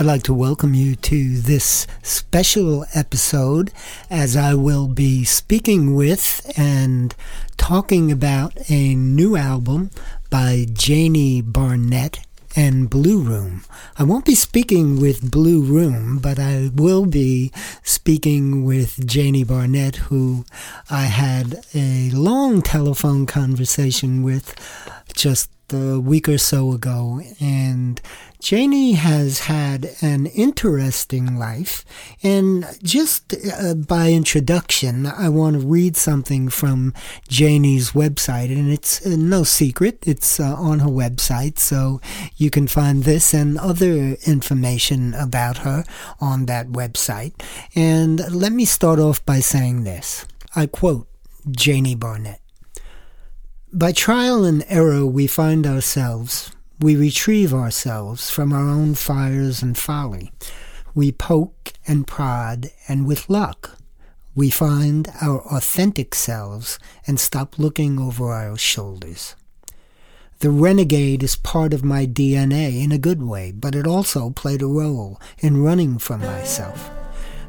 I'd like to welcome you to this special episode as I will be speaking with and talking about a new album by Janie Barnett and Blue Room. I won't be speaking with Blue Room, but I will be speaking with Janie Barnett, who I had a long telephone conversation with just a week or so ago. And Janie has had an interesting life. And just uh, by introduction, I want to read something from Janie's website. And it's uh, no secret, it's uh, on her website. So you can find this and other information about her on that website. And let me start off by saying this I quote Janie Barnett. By trial and error, we find ourselves we retrieve ourselves from our own fires and folly. We poke and prod, and with luck, we find our authentic selves and stop looking over our shoulders. The renegade is part of my DNA in a good way, but it also played a role in running from myself.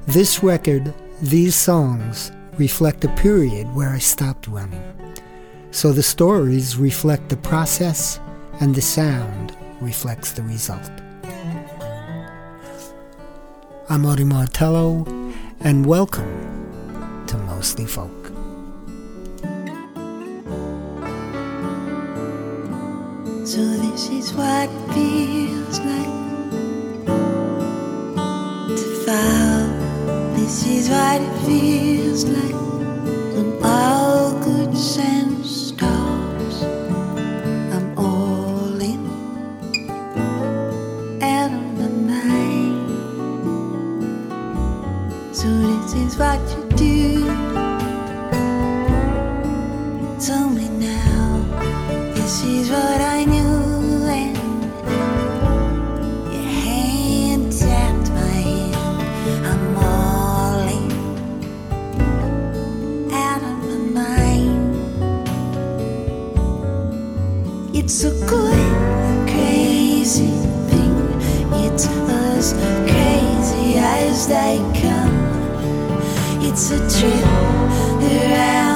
This record, these songs, reflect a period where I stopped running. So the stories reflect the process and the sound reflects the result. I'm Audie Martello, and welcome to Mostly Folk. So this is what feels like to fall. This is what it feels like when all good sense what you do. Tell me now, this is what I knew, and your hand tapped my hand. I'm out of my mind. It's a good, crazy thing. It's as crazy as they come. It's a trip around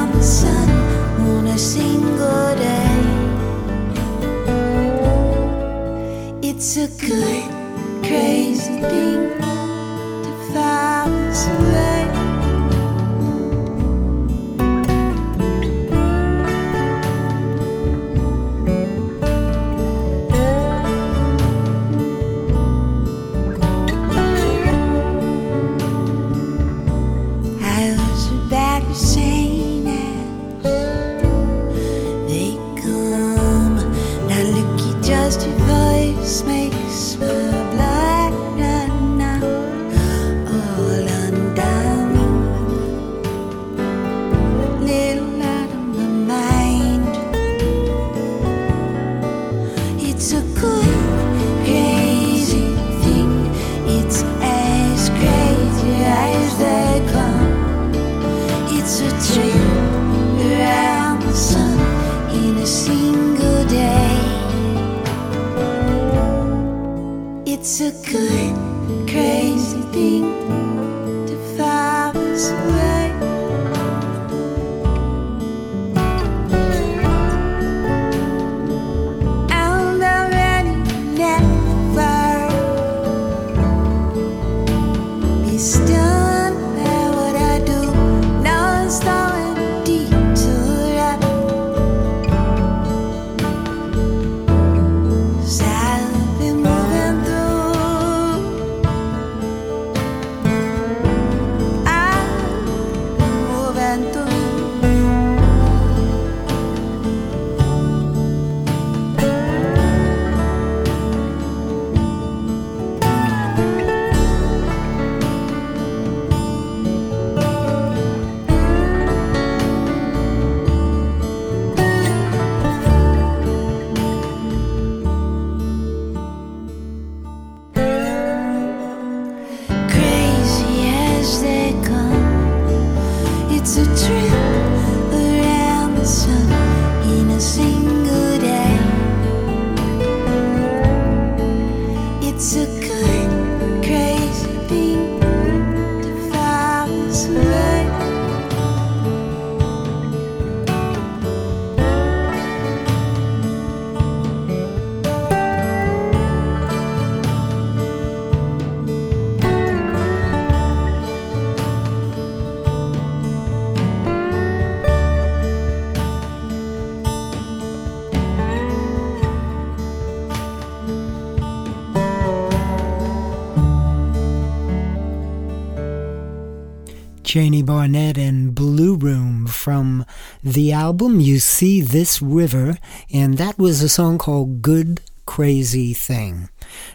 Janie Barnett and Blue Room from the album You See This River, and that was a song called Good Crazy Thing.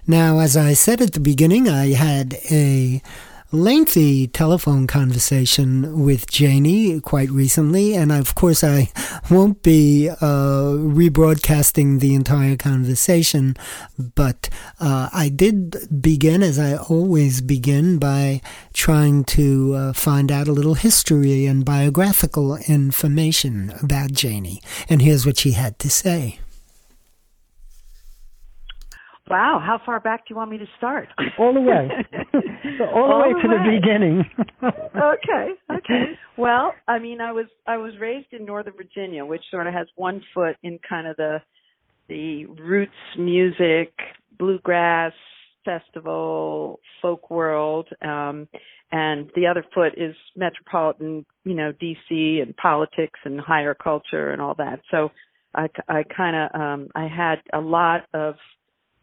Now, as I said at the beginning, I had a lengthy telephone conversation with Janie quite recently, and of course, I won't be uh, rebroadcasting the entire conversation, but uh, I did begin, as I always begin, by trying to uh, find out a little history and biographical information about Janie. And here's what she had to say. Wow, how far back do you want me to start? All the way. all, all the way to way. the beginning. okay, okay. Well, I mean, I was I was raised in Northern Virginia, which sort of has one foot in kind of the the roots music, bluegrass festival, folk world, um, and the other foot is metropolitan, you know, DC and politics and higher culture and all that. So I, I kind of um, I had a lot of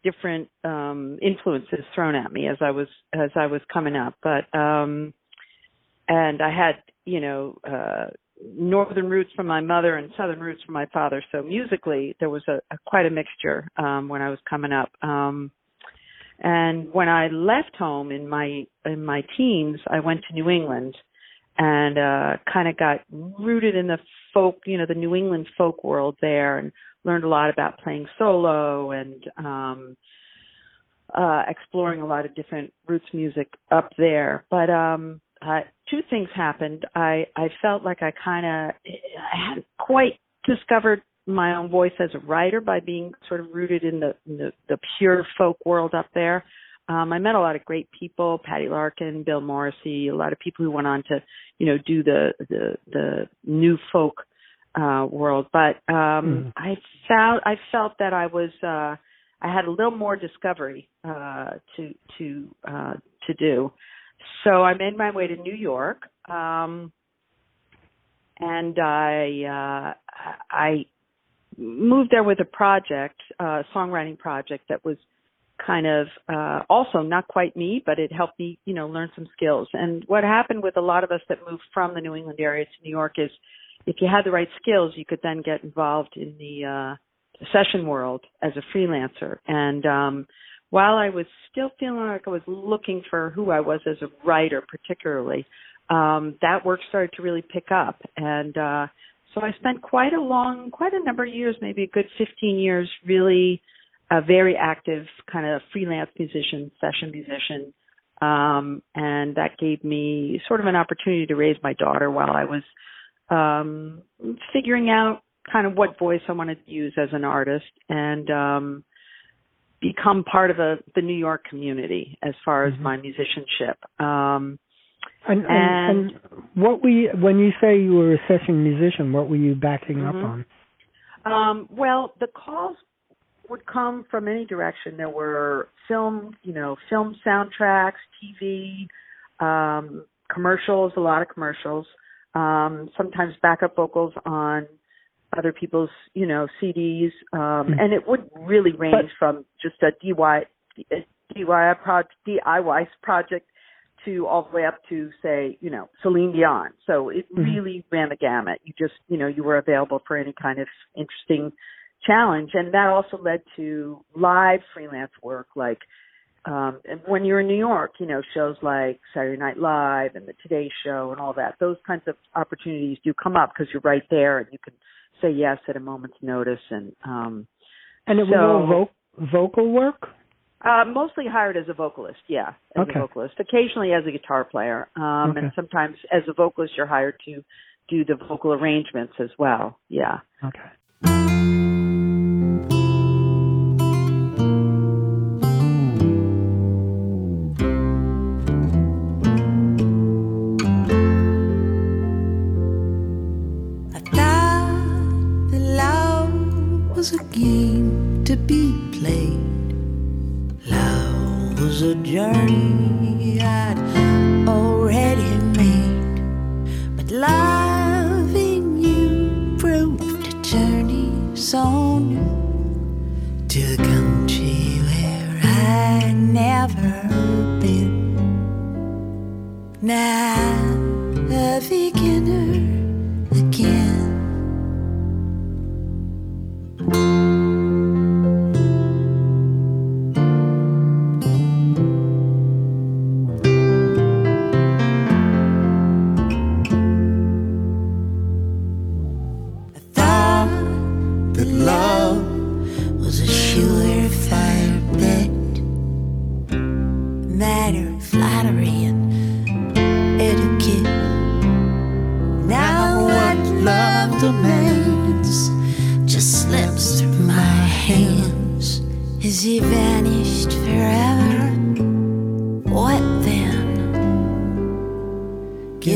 different um influences thrown at me as I was as I was coming up. But um and I had, you know, uh northern roots from my mother and southern roots from my father. So musically there was a, a quite a mixture um when I was coming up. Um and when I left home in my in my teens, I went to New England and uh kind of got rooted in the folk, you know, the New England folk world there and learned a lot about playing solo and um uh exploring a lot of different roots music up there. But um uh two things happened. I i felt like i kind of i hadn't quite discovered my own voice as a writer by being sort of rooted in the in the, the pure folk world up there. Um i met a lot of great people patty larkin bill morrissey a lot of people who went on to you know do the the the new folk uh, world. But um, mm. I felt I felt that I was uh, I had a little more discovery uh, to to uh, to do. So I made my way to New York, um, and I uh, I moved there with a project, a songwriting project that was kind of uh also not quite me but it helped me you know learn some skills and what happened with a lot of us that moved from the new england area to new york is if you had the right skills, you could then get involved in the uh, session world as a freelancer. And um, while I was still feeling like I was looking for who I was as a writer, particularly, um, that work started to really pick up. And uh, so I spent quite a long, quite a number of years, maybe a good 15 years, really a very active kind of freelance musician, session musician. Um, and that gave me sort of an opportunity to raise my daughter while I was um, figuring out kind of what voice I wanted to use as an artist and um, become part of a, the New York community as far as mm-hmm. my musicianship. Um, and, and, and, what were you, when you say you were a session musician, what were you backing mm-hmm. up on? Um, well, the calls would come from any direction. There were film, you know, film soundtracks, TV, um, commercials, a lot of commercials um, sometimes backup vocals on other people's, you know, CDs, um, mm-hmm. and it would really range but, from just a DIY, a DIY, project, DIY project to all the way up to say, you know, Celine Dion. So it mm-hmm. really ran the gamut. You just, you know, you were available for any kind of interesting challenge, and that also led to live freelance work like um and when you're in New York, you know, shows like Saturday Night Live and the Today Show and all that, those kinds of opportunities do come up because you're right there and you can say yes at a moment's notice and um and it so, was all vo- vocal work? Uh mostly hired as a vocalist, yeah, as okay. a vocalist. Occasionally as a guitar player. Um okay. and sometimes as a vocalist you're hired to do the vocal arrangements as well. Yeah. Okay.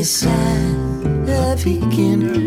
I'm a beginner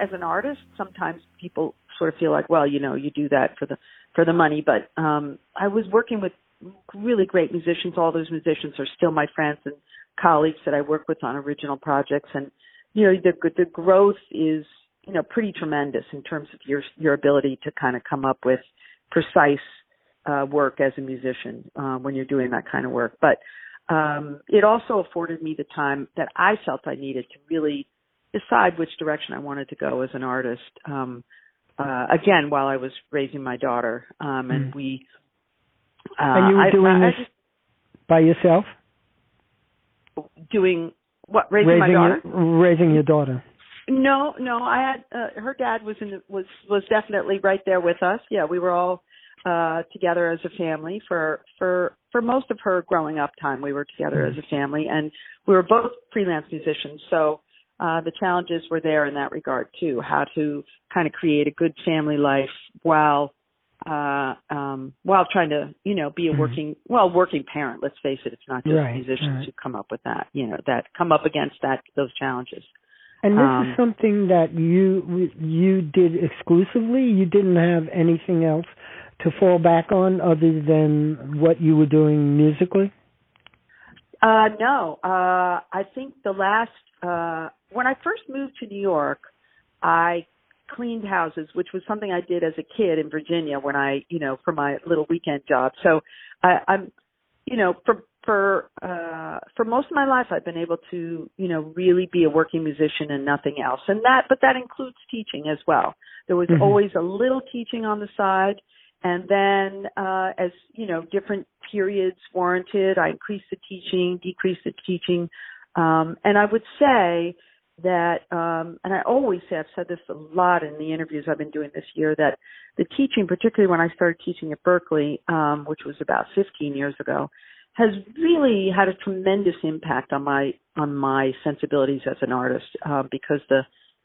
as an artist, sometimes people sort of feel like, well, you know, you do that for the for the money. But um, I was working with really great musicians. All those musicians are still my friends and colleagues that I work with on original projects, and you know, the the growth is, you know, pretty tremendous in terms of your your ability to kind of come up with precise uh, work as a musician uh, when you're doing that kind of work. But um, it also afforded me the time that I felt I needed to really decide which direction I wanted to go as an artist. Um, uh, again, while I was raising my daughter, um, and Mm. we. Uh, and you were doing I, I this by yourself, doing what raising, my daughter. your raising your daughter. No, no, I had uh, her dad was in the, was was definitely right there with us. Yeah, we were all uh together as a family for for for most of her growing up time. We were together as a family and we were both freelance musicians. So uh the challenges were there in that regard too, how to kind of create a good family life while uh um while trying to, you know, be a Mhm. working well, working parent, let's face it, it's not just Right, musicians right. who come up with that, you know, that come up against that those challenges. And this Um, is something that you you did exclusively. You didn't have anything else to fall back on other than what you were doing musically. Uh, no. Uh, I think the last uh, when I first moved to New York, I cleaned houses, which was something I did as a kid in Virginia when I, you know, for my little weekend job. So I, I'm, you know, for for uh, for most of my life, I've been able to, you know, really be a working musician and nothing else. And that, but that includes teaching as well. There was Mhm. always a little teaching on the side. And then, uh, as you know, different periods warranted, I increased the teaching, decreased the teaching. Um, and I would say that, um, and I always say, I've said this a lot in the interviews I've been doing this year, that the teaching, particularly when I started teaching at Berklee, um, which was about 15 years ago, has really had a tremendous impact on my on my sensibilities as an artist uh, because the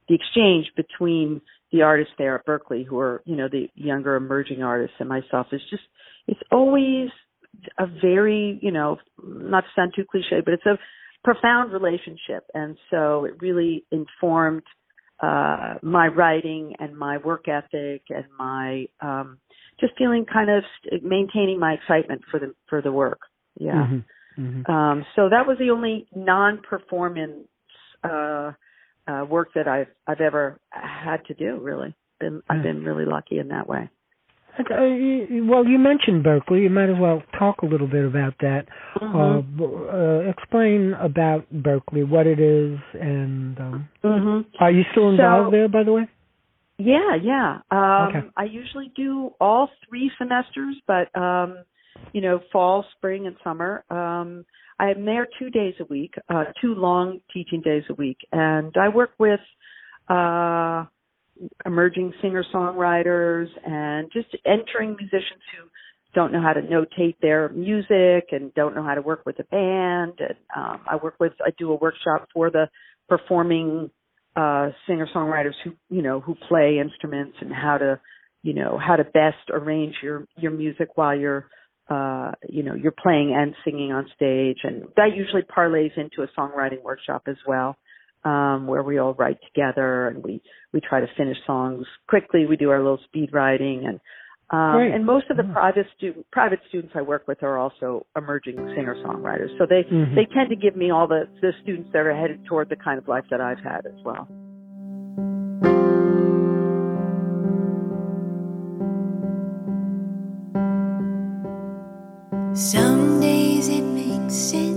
the exchange between the artists there at Berklee, who are you know the younger emerging artists, and myself is just it's always a very you know not to sound too cliche, but it's a profound relationship, and so it really informed uh my writing and my work ethic and my um just feeling kind of st- maintaining my excitement for the for the work. Yeah. Mhm. Mhm. um so that was the only non-performance uh uh work that i've i've ever had to do really. Been i've been really lucky in that way well, you mentioned Berklee. You might as well talk a little bit about that. Uh, Mhm. b- uh, explain about Berklee, what it is, and um, mhm are you still involved So- there, by the way? Yeah, yeah. Um Okay. I usually do all three semesters, but um you know, fall, spring, and summer. Um, I'm there two days a week, uh, two long teaching days a week, and I work with uh, emerging singer songwriters and just entering musicians who don't know how to notate their music and don't know how to work with a band. And um, I work with, I do a workshop for the performing uh, singer songwriters who, you know, who play instruments and how to, you know, how to best arrange your your music while you're, uh, you know, you're playing and singing on stage. And that usually parlays into a songwriting workshop as well. Um, where we all write together and we we try to finish songs quickly. We do our little speed writing and um, and most of the private student private students I work with are also emerging singer songwriters. So they Mhm. they tend to give me all the the students that are headed toward the kind of life that I've had as well. Some days it makes sense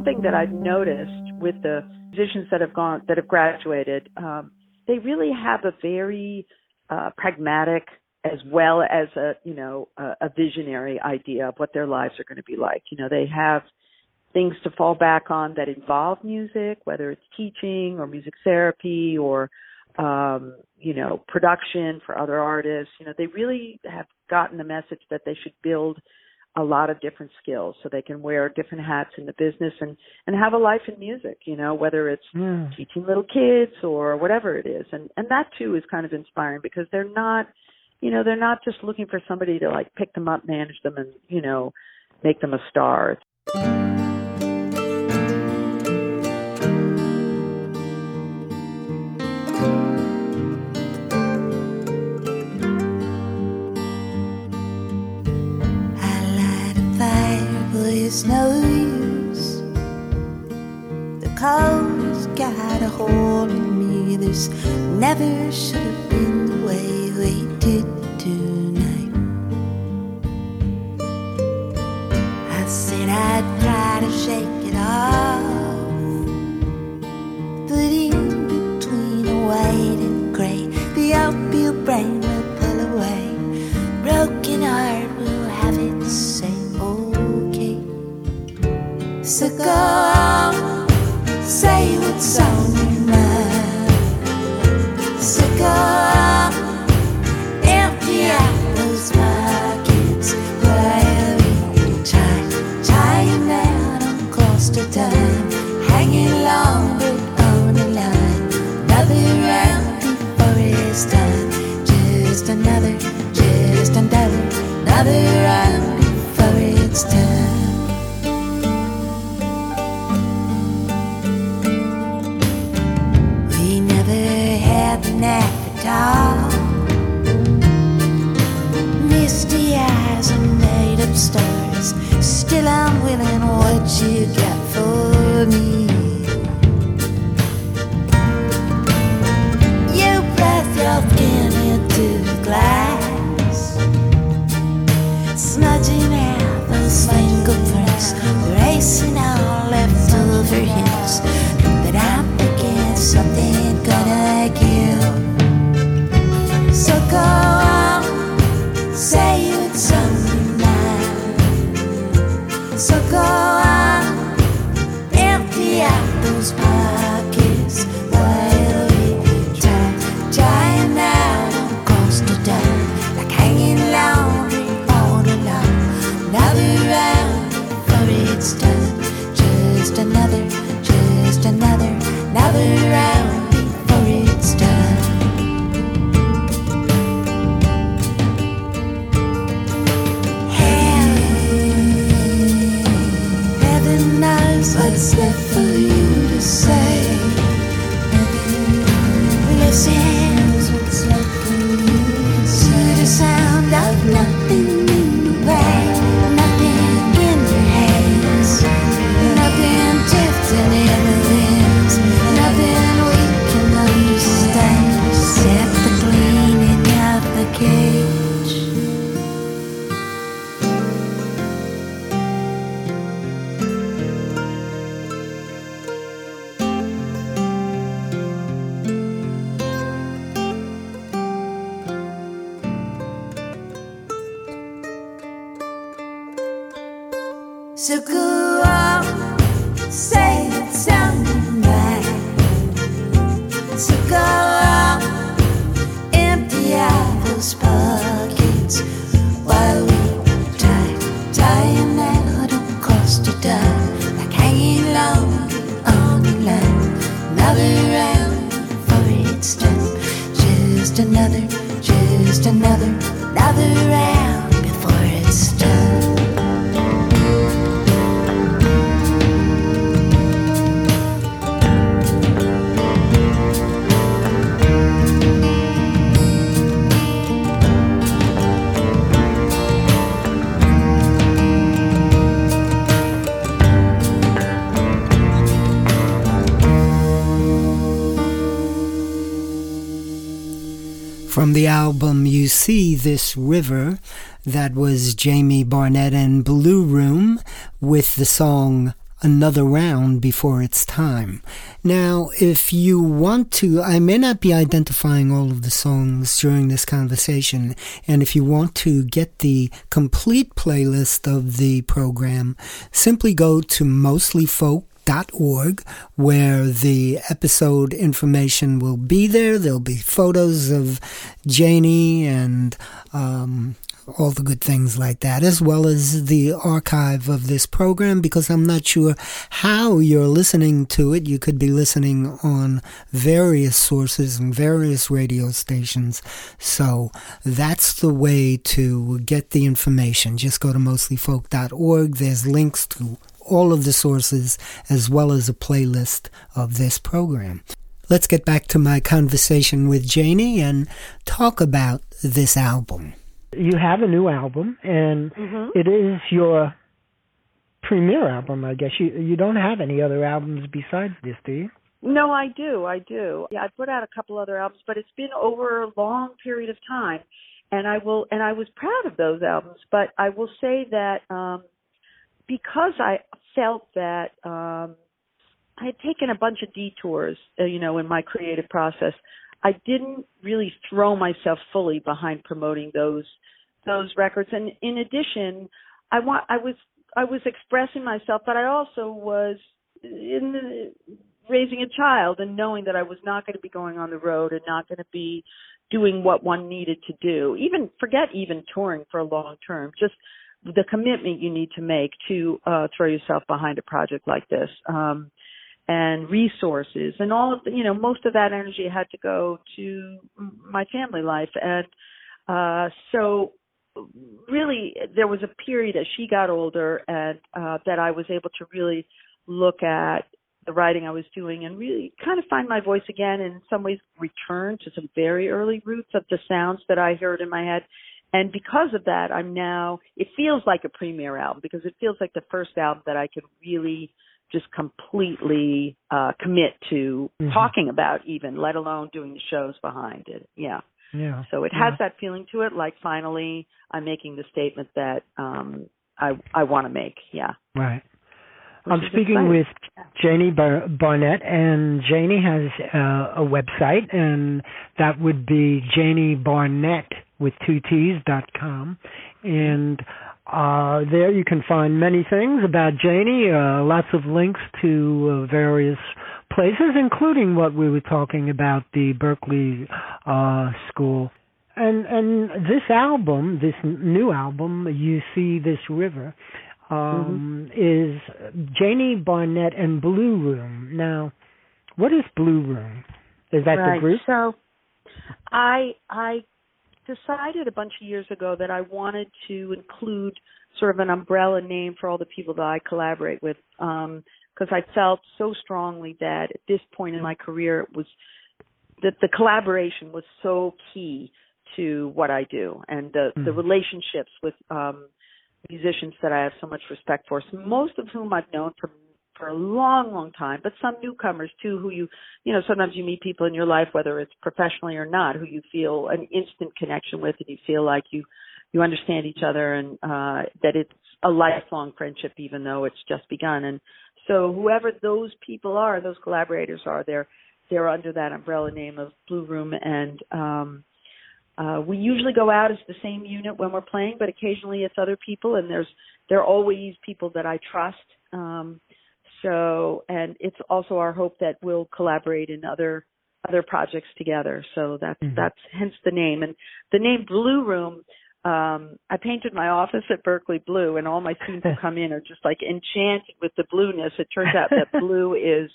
one thing that I've noticed with the musicians that have gone that have graduated, um, they really have a very uh, pragmatic as well as a you know a, a visionary idea of what their lives are going to be like. You know, they have things to fall back on that involve music, whether it's teaching or music therapy or um, you know production for other artists. You know, they really have gotten the message that they should build a lot of different skills. So they can wear different hats in the business and and have a life in music you know whether it's teaching little kids or whatever it is. And and that too is kind of inspiring because they're not you know they're not just looking for somebody to like pick them up manage them and you know make them a star it's no use. The cold's got a hold on me. This never should have been the way we did tonight. I said I'd try to shake it off, but in between the white and gray, the opium brain So go on, say what's on your mind. So on, empty out those pockets while we try, trying out on close to time, stories. Still, I'm willing. What you got for me? Another, just another, another round the album You See This River, that was Janie Barnett and Blue Room with the song another round before it's time. Now, if you want to, I may not be identifying all of the songs during this conversation, and if you want to get the complete playlist of the program, simply go to mostlyfolk org where the episode information will be there. There'll be photos of Janie and um, all the good things like that, as well as the archive of this program, because I'm not sure how you're listening to it. You could be listening on various sources and various radio stations. So that's the way to get the information. Just go to mostlyfolk.org. There's links to all of the sources as well as a playlist of this program. Let's get back to my conversation with Janie and talk about this album. You have a new album, and mm-hmm. it is your premiere album, I guess. You you don't have any other albums besides this, do you? No, I do. I do. Yeah, I put out a couple other albums, but it's been over a long period of time, and I will and I was proud of those albums. But I will say that um because I felt that um I had taken a bunch of detours, uh, you know, in my creative process. I didn't really throw myself fully behind promoting those those records. And in addition, I want I was I was expressing myself, but I also was in the, raising a child and knowing that I was not going to be going on the road and not going to be doing what one needed to do. Even forget even touring for a long term. Just the commitment you need to make to uh throw yourself behind a project like this. Um and resources and all of the, you know, most of that energy had to go to my family life. And, uh, so really there was a period as she got older and, uh, that I was able to really look at the writing I was doing and really kind of find my voice again and in some ways return to some very early roots of the sounds that I heard in my head. And because of that, I'm now, it feels like a premiere album because it feels like the first album that I could really just completely uh commit to mm-hmm. talking about even let alone doing the shows behind it. Yeah. Yeah. So it has that feeling to it like finally i'm making the statement that um i i want to make. Yeah. Right. I'm speaking exciting. with Janie Bar- Barnett, and Janie has uh, a website, and that would be Janie Barnett with two T's dot com, and uh, there you can find many things about Janie, uh, lots of links to uh, various places, including what we were talking about, the Berklee uh, School. And and this album, this new album, you see this river, um, mm-hmm. is Janie Barnett and Blue Room. Now, what is Blue Room? Is that right. the group? So, I I decided a bunch of years ago that I wanted to include sort of an umbrella name for all the people that I collaborate with because um, I felt so strongly that at this point in my career it was that the collaboration was so key to what I do and the mm. the relationships with um musicians that I have so much respect for, so most of whom I've known for for a long, long time, but some newcomers too who you, you know, sometimes you meet people in your life, whether it's professionally or not, who you feel an instant connection with and you feel like you, you understand each other and, uh, that it's a lifelong friendship even though it's just begun. And so whoever those people are, those collaborators are, they're, they're under that umbrella name of Blue Room and, um, uh, we usually go out as the same unit when we're playing, but occasionally it's other people, and there's there are always people that I trust. Um, so, and it's also our hope that we'll collaborate in other other projects together. So that's mm-hmm. that's hence the name. And the name Blue Room, um, I painted my office at Berklee blue, and all my students who come in are just like enchanted with the blueness. It turns out that blue is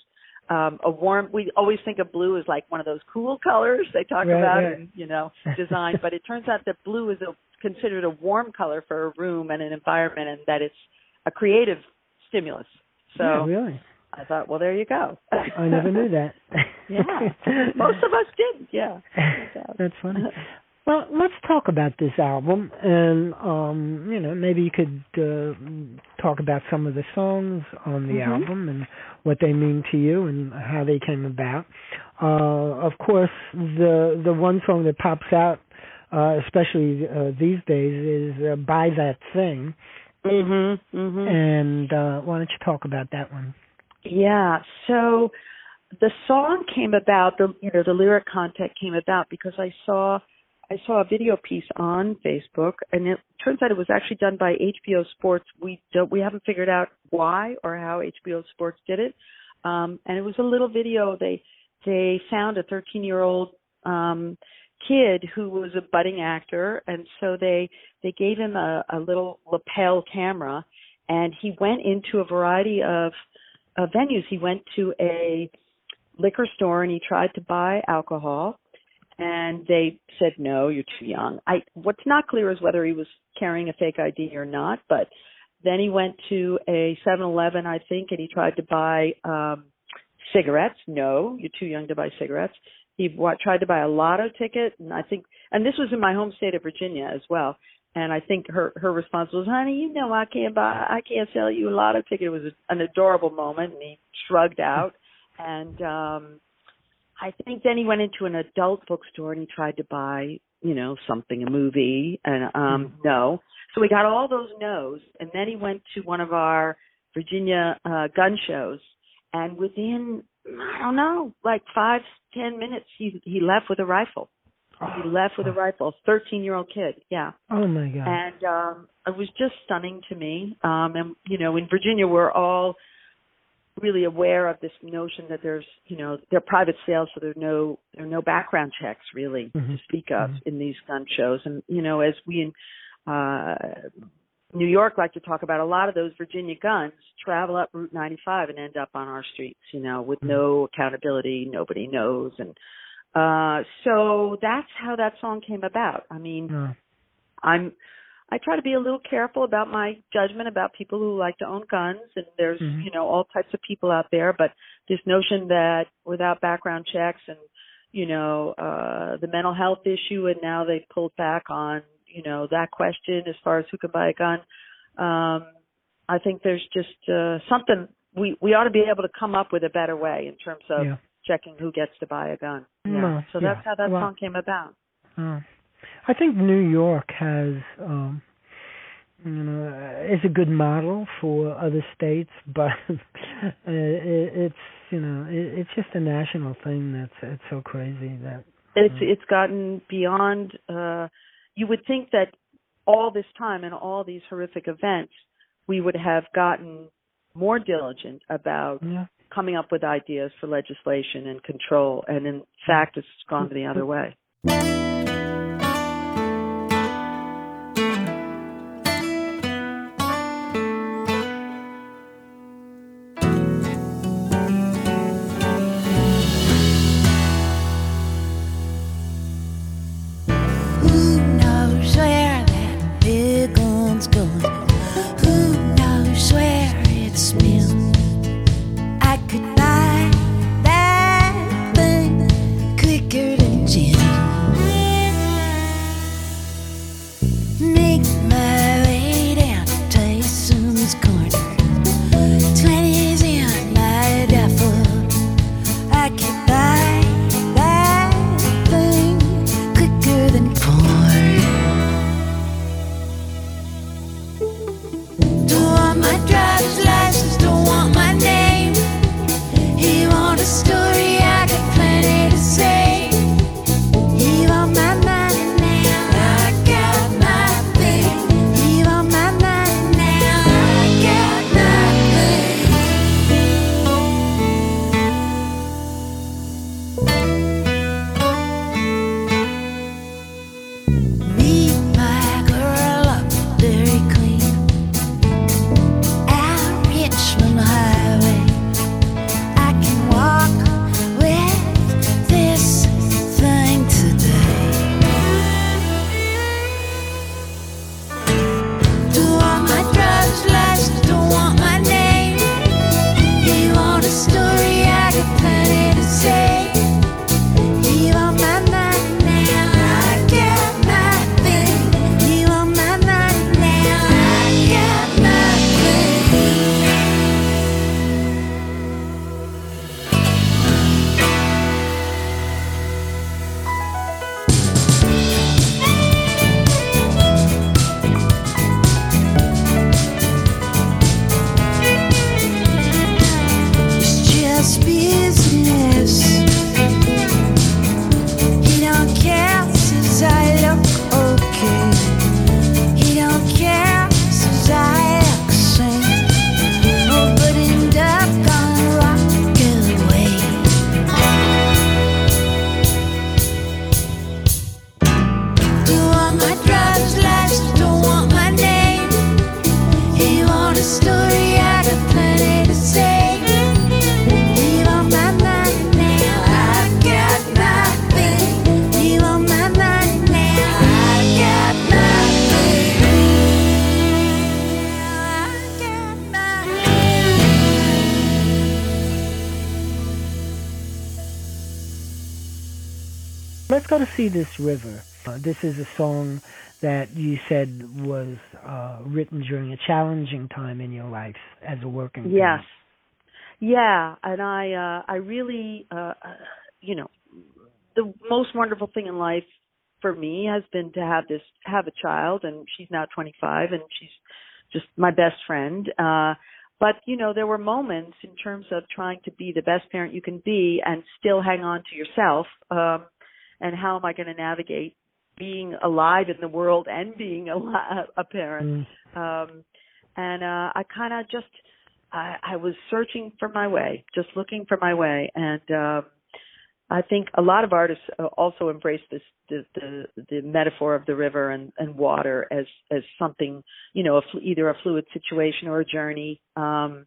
um a warm we always think of blue as like one of those cool colors they talk right, about right. in you know design but it turns out that blue is a, considered a warm color for a room and an environment and that it's a creative stimulus so yeah, really? I thought, well, there you go. I never knew that. yeah, most of us did. Yeah, that's funny. Well, let's talk about this album, and um, you know, maybe you could uh, talk about some of the songs on the mm-hmm. album and what they mean to you and how they came about. Uh, of course, the the one song that pops out, uh, especially uh, these days, is uh, "Buy That Thing." Mhm. Mhm. And uh, why don't you talk about that one? Yeah. So the song came about. The you know the lyric content came about because I saw I saw a video piece on Facebook, and it turns out it was actually done by HBO Sports. We don't we haven't figured out why or how HBO Sports did it. Um, and it was a little video. They they found a 13 year old um, kid who was a budding actor, and so they they gave him a, a little lapel camera, and he went into a variety of uh, venues. He went to a liquor store and he tried to buy alcohol and they said no you're too young. I what's not clear is whether he was carrying a fake id or not but then he went to a 7-eleven i think and he tried to buy um cigarettes. No you're too young to buy cigarettes he wa- tried to buy a lotto ticket and i think and this was in my home state of virginia as well. And i think her her response was honey you know i can't buy i can't sell you a lotto ticket. It was a, an adorable moment and he shrugged out. And um I think then he went into an adult bookstore and he tried to buy, you know, something, a movie, and um Mm-hmm. no. So we got all those no's, and then he went to one of our Virginia uh gun shows, and within I don't know, like five ten minutes, he he left with a rifle. He left with a rifle, thirteen year old kid, yeah Oh my God! and um it was just stunning to me um and you know in virginia we're all really aware of this notion that there's you know they're private sales so there's no there are no background checks really Mhm. to speak of Mhm. in these gun shows and you know as we in uh New York like to talk about a lot of those Virginia guns travel up Route 95 and end up on our streets, you know, with Mhm. no accountability, nobody knows and uh so that's how that song came about. I mean, Oh. I'm I try to be a little careful about my judgment about people who like to own guns and there's Mhm. you know all types of people out there but this notion that without background checks and you know uh the mental health issue and now they pulled back on you know that question as far as who can buy a gun um I think there's just uh something we we ought to be able to come up with a better way in terms of yeah. checking who gets to buy a gun. Yeah. No, so yeah. that's how that Well- song came about. Oh. I think New York has, um, you know, is a good model for other states, but uh, it, it's you know, it, it's just a national thing that's it's so crazy that. it's Mm. it's gotten beyond uh you would think that all this time and all these horrific events we would have gotten more diligent about Yeah. coming up with ideas for legislation and control and in fact it's gone the other way see this river. Uh, this is a song that you said was uh, written during a challenging time in your life as a working. Yes. Parent. Yeah, and I uh I really uh you know the most wonderful thing in life for me has been to have this have a child and she's now 25 and she's just my best friend uh but you know there were moments in terms of trying to be the best parent you can be and still hang on to yourself um and how am I going to navigate being alive in the world and being a, a parent mm. um and uh I kind of just I, I was searching for my way, just looking for my way, and uh, I think a lot of artists uh, also embrace this the, the the metaphor of the river and, and water as as something you know a, either a fluid situation or a journey. Um,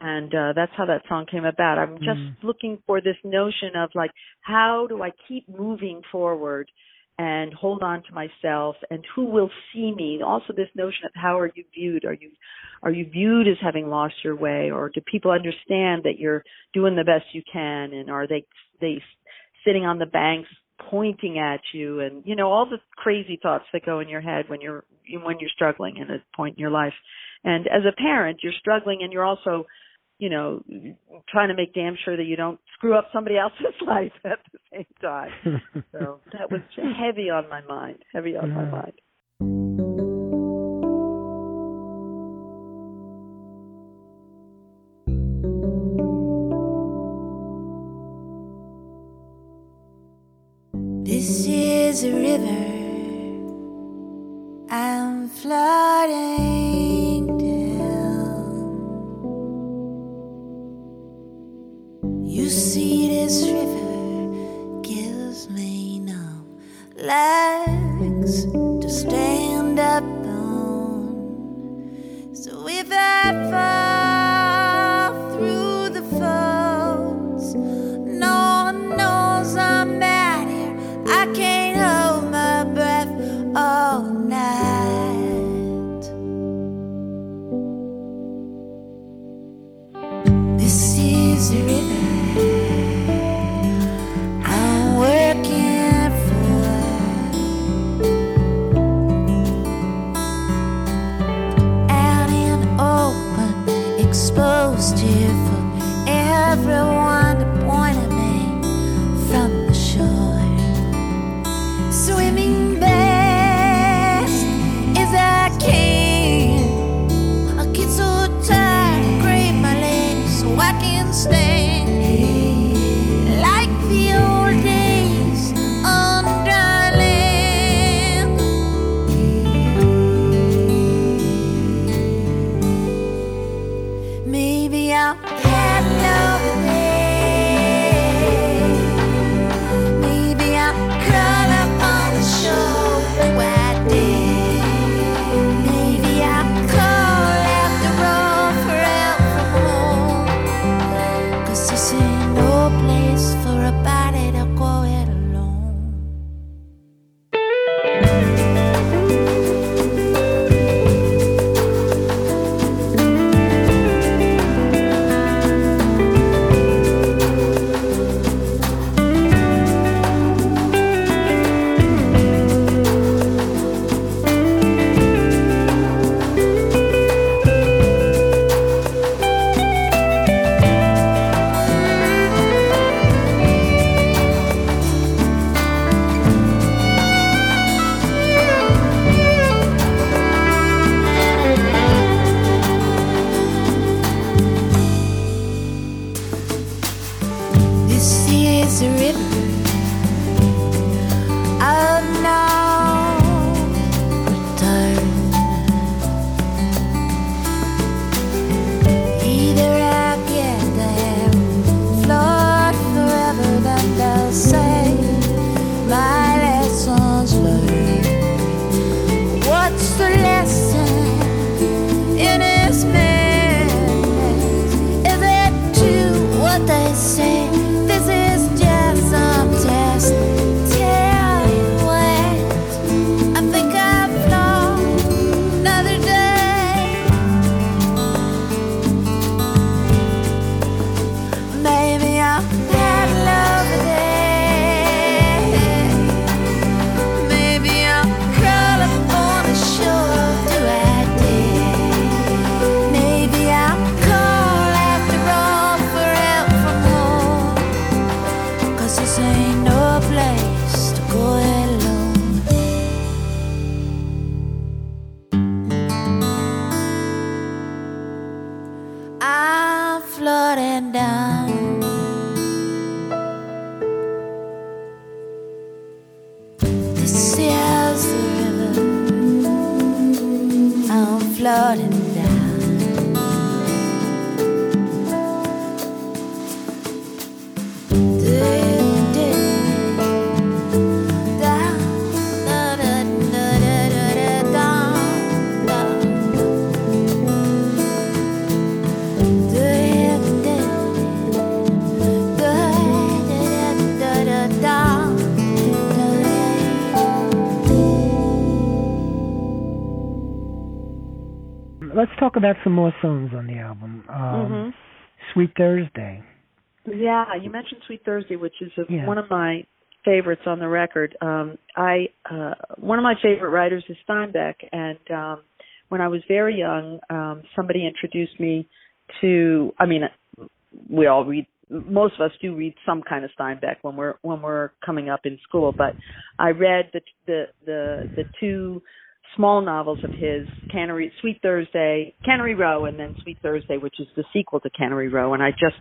and uh, that's how that song came about. I'm just mm. looking for this notion of like, how do I keep moving forward and hold on to myself and who will see me? Also this notion of how are you viewed? Are you are you viewed as having lost your way? Or do people understand that you're doing the best you can? And are they they sitting on the banks pointing at you? And you know all the crazy thoughts that go in your head when you're when you're struggling at a point in your life. And as a parent you're struggling and you're also you know, trying to make damn sure that you don't screw up somebody else's life at the same time. so that was heavy on my mind, heavy on my mind. This is a river I'm flooding about some more songs on the album. Um, Mhm. Sweet Thursday. Yeah, you mentioned Sweet Thursday, which is a, Yeah. one of my favorites on the record. Um, I uh, one of my favorite writers is Steinbeck, and um, when I was very young, um, somebody introduced me to. I mean, we all read. Most of us do read some kind of Steinbeck when we're when we're coming up in school. But I read the the the, the two small novels of his, Cannery Sweet Thursday, Cannery Row, and then Sweet Thursday, which is the sequel to Cannery Row. And I just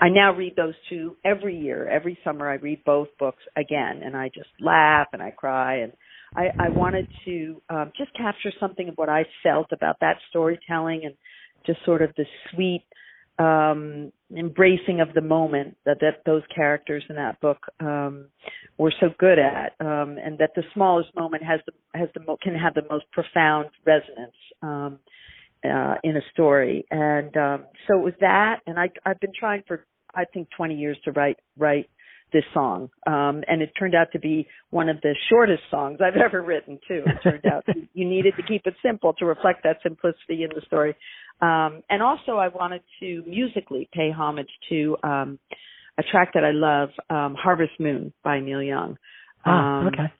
I now read those two every year. Every summer I read both books again and I just laugh and I cry and I, I wanted to um, just capture something of what I felt about that storytelling and just sort of the sweet um embracing of the moment that that those characters in that book um were so good at um and that the smallest moment has the has the mo- can have the most profound resonance um uh, in a story. And um, so it was that, and I, I've been trying for I think 20 years to write write this song, um, and it turned out to be one of the shortest songs I've ever written too. It turned out you needed to keep it simple to reflect that simplicity in the story, um, and also I wanted to musically pay homage to um, a track that I love, um, "Harvest Moon" by Neil Young. Ah, Um, okay.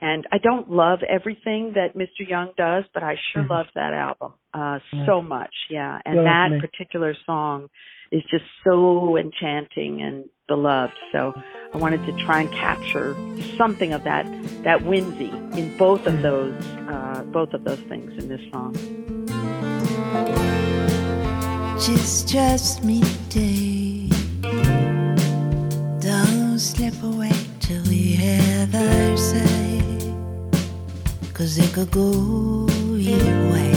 and I don't love everything that Mr. Young does, but I sure Mhm. love that album uh Yeah. so much. Yeah, and Yeah, that particular song is just so enchanting and beloved. So I wanted to try and capture something of that that whimsy in both of those uh both of those things in this song. Just trust me today. Don't slip away till we have our say. Cause it could go either way.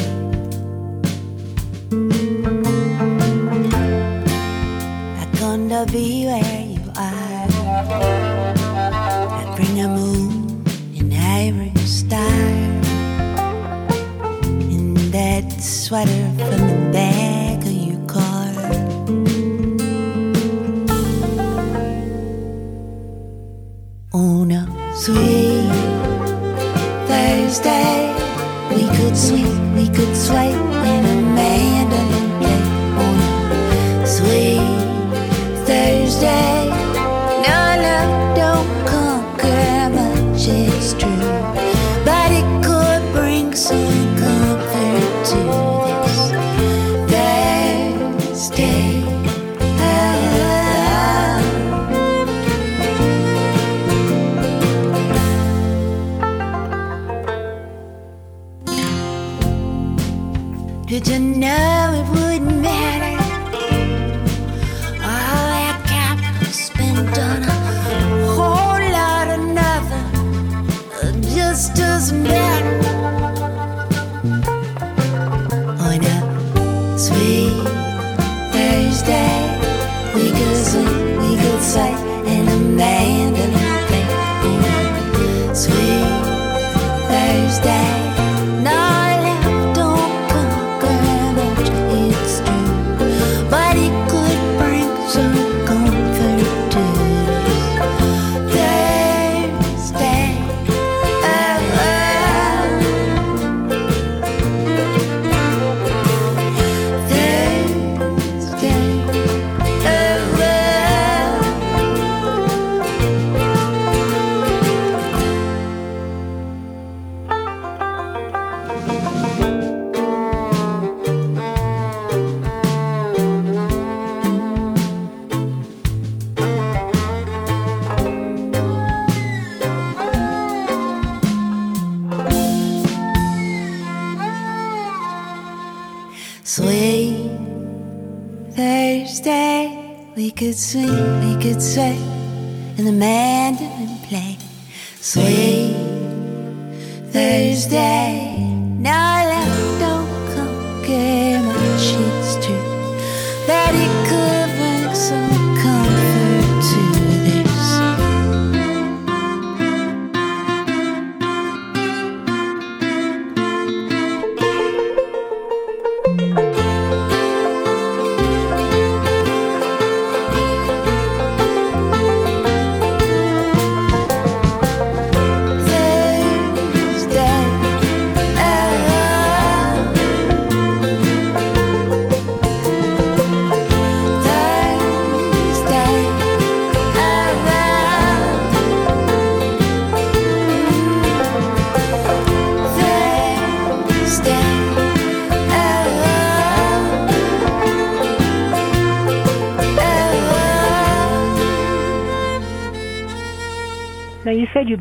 I'm gonna be where sweater from the back of your car. On a sweet Thursday, we could sweep, we could sway in a mandolin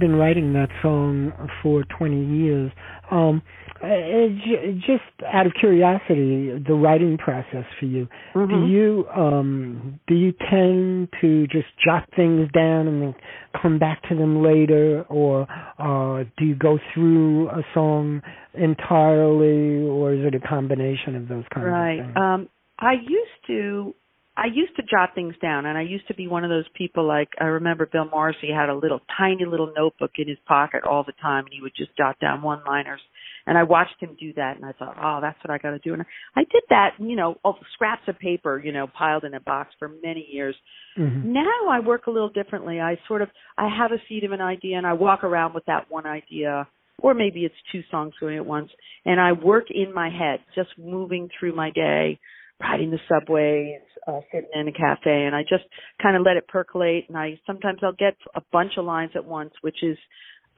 Now you said you've been writing that song for 20 years. Um, uh, just out of curiosity, the writing process for you. Do Mhm. you um, do you tend to just jot things down and then come back to them later, or uh, do you go through a song entirely, or is it a combination of those kinds right of things? Right. um i used to i used to jot things down and i used to be one of those people like i remember bill morrissey had a little tiny little notebook in his pocket all the time and he would just jot down one liners and i watched him do that and i thought oh that's what i got to do and i did that you know all the scraps of paper you know piled in a box for many years Mhm. now I work a little differently. I sort of I have a seed of an idea and I walk around with that one idea or maybe it's two songs going at once and I work in my head just moving through my day, riding the subways, uh sitting in a cafe and I just kind of let it percolate and I sometimes I'll get a bunch of lines at once which is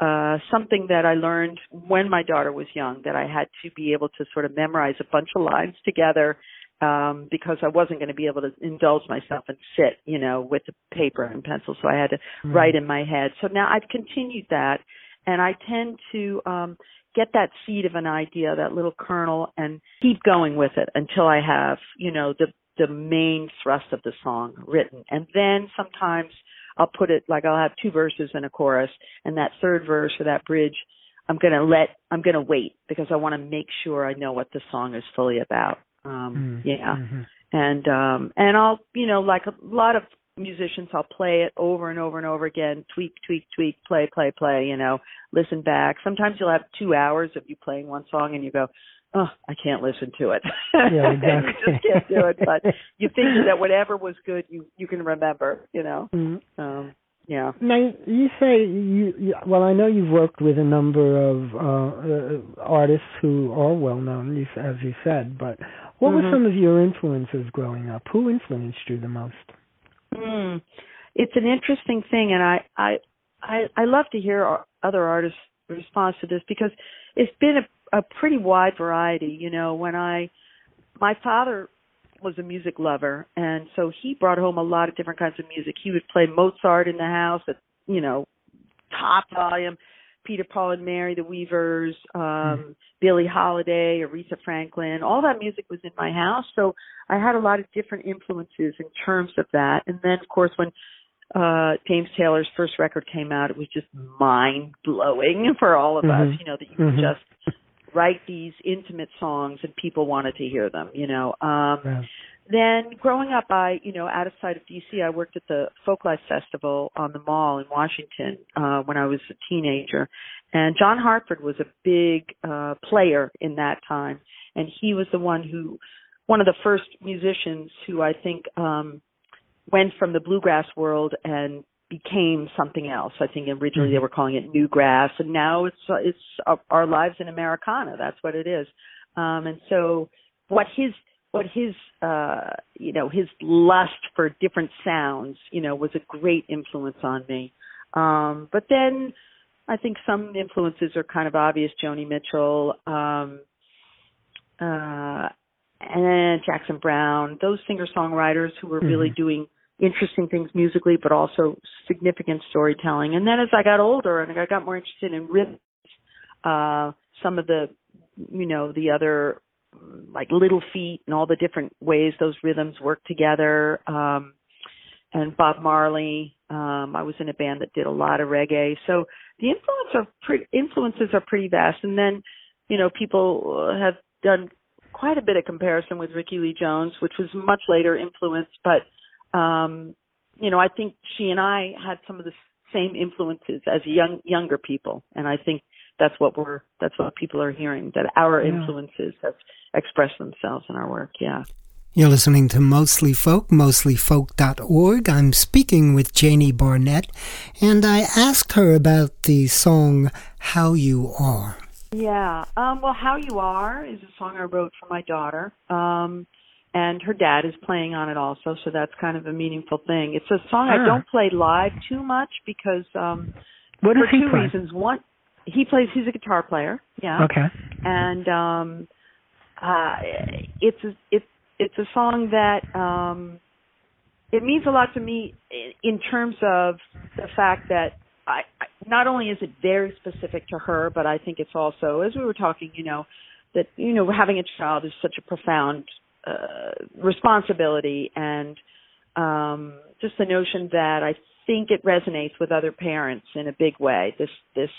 uh something that I learned when my daughter was young that I had to be able to sort of memorize a bunch of lines together um because I wasn't going to be able to indulge myself and sit, you know, with the paper and pencil so I had to Mhm. write in my head. So now I've continued that and I tend to um get that seed of an idea, that little kernel and keep going with it until I have, you know, the the main thrust of the song written. And then sometimes I'll put it like I'll have two verses and a chorus and that third verse or that bridge I'm going to let I'm to wait because I want to make sure I know what the song is fully about. Um Mhm. yeah Mhm. and um and I'll you know like a lot of musicians I'll play it over and over and over again tweak tweak tweak play play play you know listen back sometimes you'll have 2 hours of you playing one song and you go oh I can't listen to it Yeah, exactly. you just can't do it but you think that whatever was good you you can remember you know Mhm. um yeah Now you say you, you well I know you've worked with a number of uh, uh artists who are well known as you said but what were Mhm. some of your influences growing up who influenced you the most Mm. It's an interesting thing, and I I I, I love to hear other artists' response to this because it's been a, a pretty wide variety. You know, when I my father was a music lover, and so he brought home a lot of different kinds of music. He would play Mozart in the house at you know top volume. Peter, Paul, and Mary, the Weavers, um, Billie Holiday, Aretha Franklin, all that music was in my house. So I had a lot of different influences in terms of that. And then, of course, when uh James Taylor's first record came out, it was just mind blowing for all of Mhm. us. You know that you could Mhm. just write these intimate songs and people wanted to hear them. You know. Um, Yeah. then growing up i you know out of sight of dc i worked at the folklife festival on the mall in washington uh when i was a teenager and john hartford was a big uh player in that time and he was the one who one of the first musicians who i think um went from the bluegrass world and became something else. I think originally they were calling it new grass and now it's uh, it's our, our lives in americana. That's what it is. Um and so what his what his uh you know his lust for different sounds you know was a great influence on me. Um but then i think some influences are kind of obvious. Joni mitchell um uh and jackson browne those singer songwriters who were really Mhm. doing interesting things musically but also significant storytelling and then as i got older and i got more interested in rhythms uh some of the you know the other like Little Feat and all the different ways those rhythms work together. Um, and Bob Marley. Um, I was in a band that did a lot of reggae. So the influence are pre- influences are pretty vast. And then, you know, people have done quite a bit of comparison with Rickie Lee Jones, which was much later influence. But, um, you know, I think she and I had some of the same influences as young younger people, and I think that's what we're that's what people are hearing that our Yeah. influences have expressed themselves in our work. Yeah. You're listening to Mostly Folk, mostlyfolk.org. I'm speaking with Janie Barnett, and I asked her about the song How You Are. Yeah. Um, well, How You Are is a song I wrote for my daughter. Um, and her dad is playing on it also, so that's kind of a meaningful thing. It's a song. I don't play live too much because um What for two play? reasons. One he plays he's a guitar player, yeah. Okay. And um uh it's a it's it's a song that um it means a lot to me in terms of the fact that I, I not only is it very specific to her, but I think it's also, as we were talking, you know, that you know having a child is such a profound uh, responsibility, and um, just the notion that I think it resonates with other parents in a big way. This this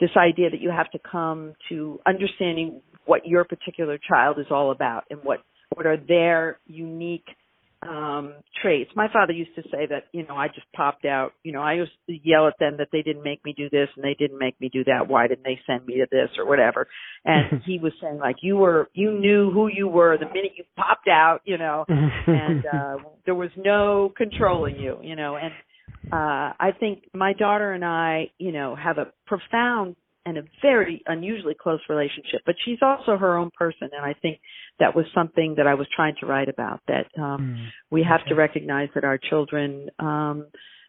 this idea that you have to come to understanding what your particular child is all about and what what are their unique um traits. My father used to say that, you know, I just popped out, you know, I used to yell at them that they didn't make me do this and they didn't make me do that. Why didn't they send me to this or whatever? And he was saying like you were you knew who you were the minute you popped out, you know, and uh there was no controlling you, you know, and uh I think my daughter and I, you know, have a profound and a very unusually close relationship, but she's also her own person and I think that was something that I was trying to write about that um Mm. we have to recognize that our children um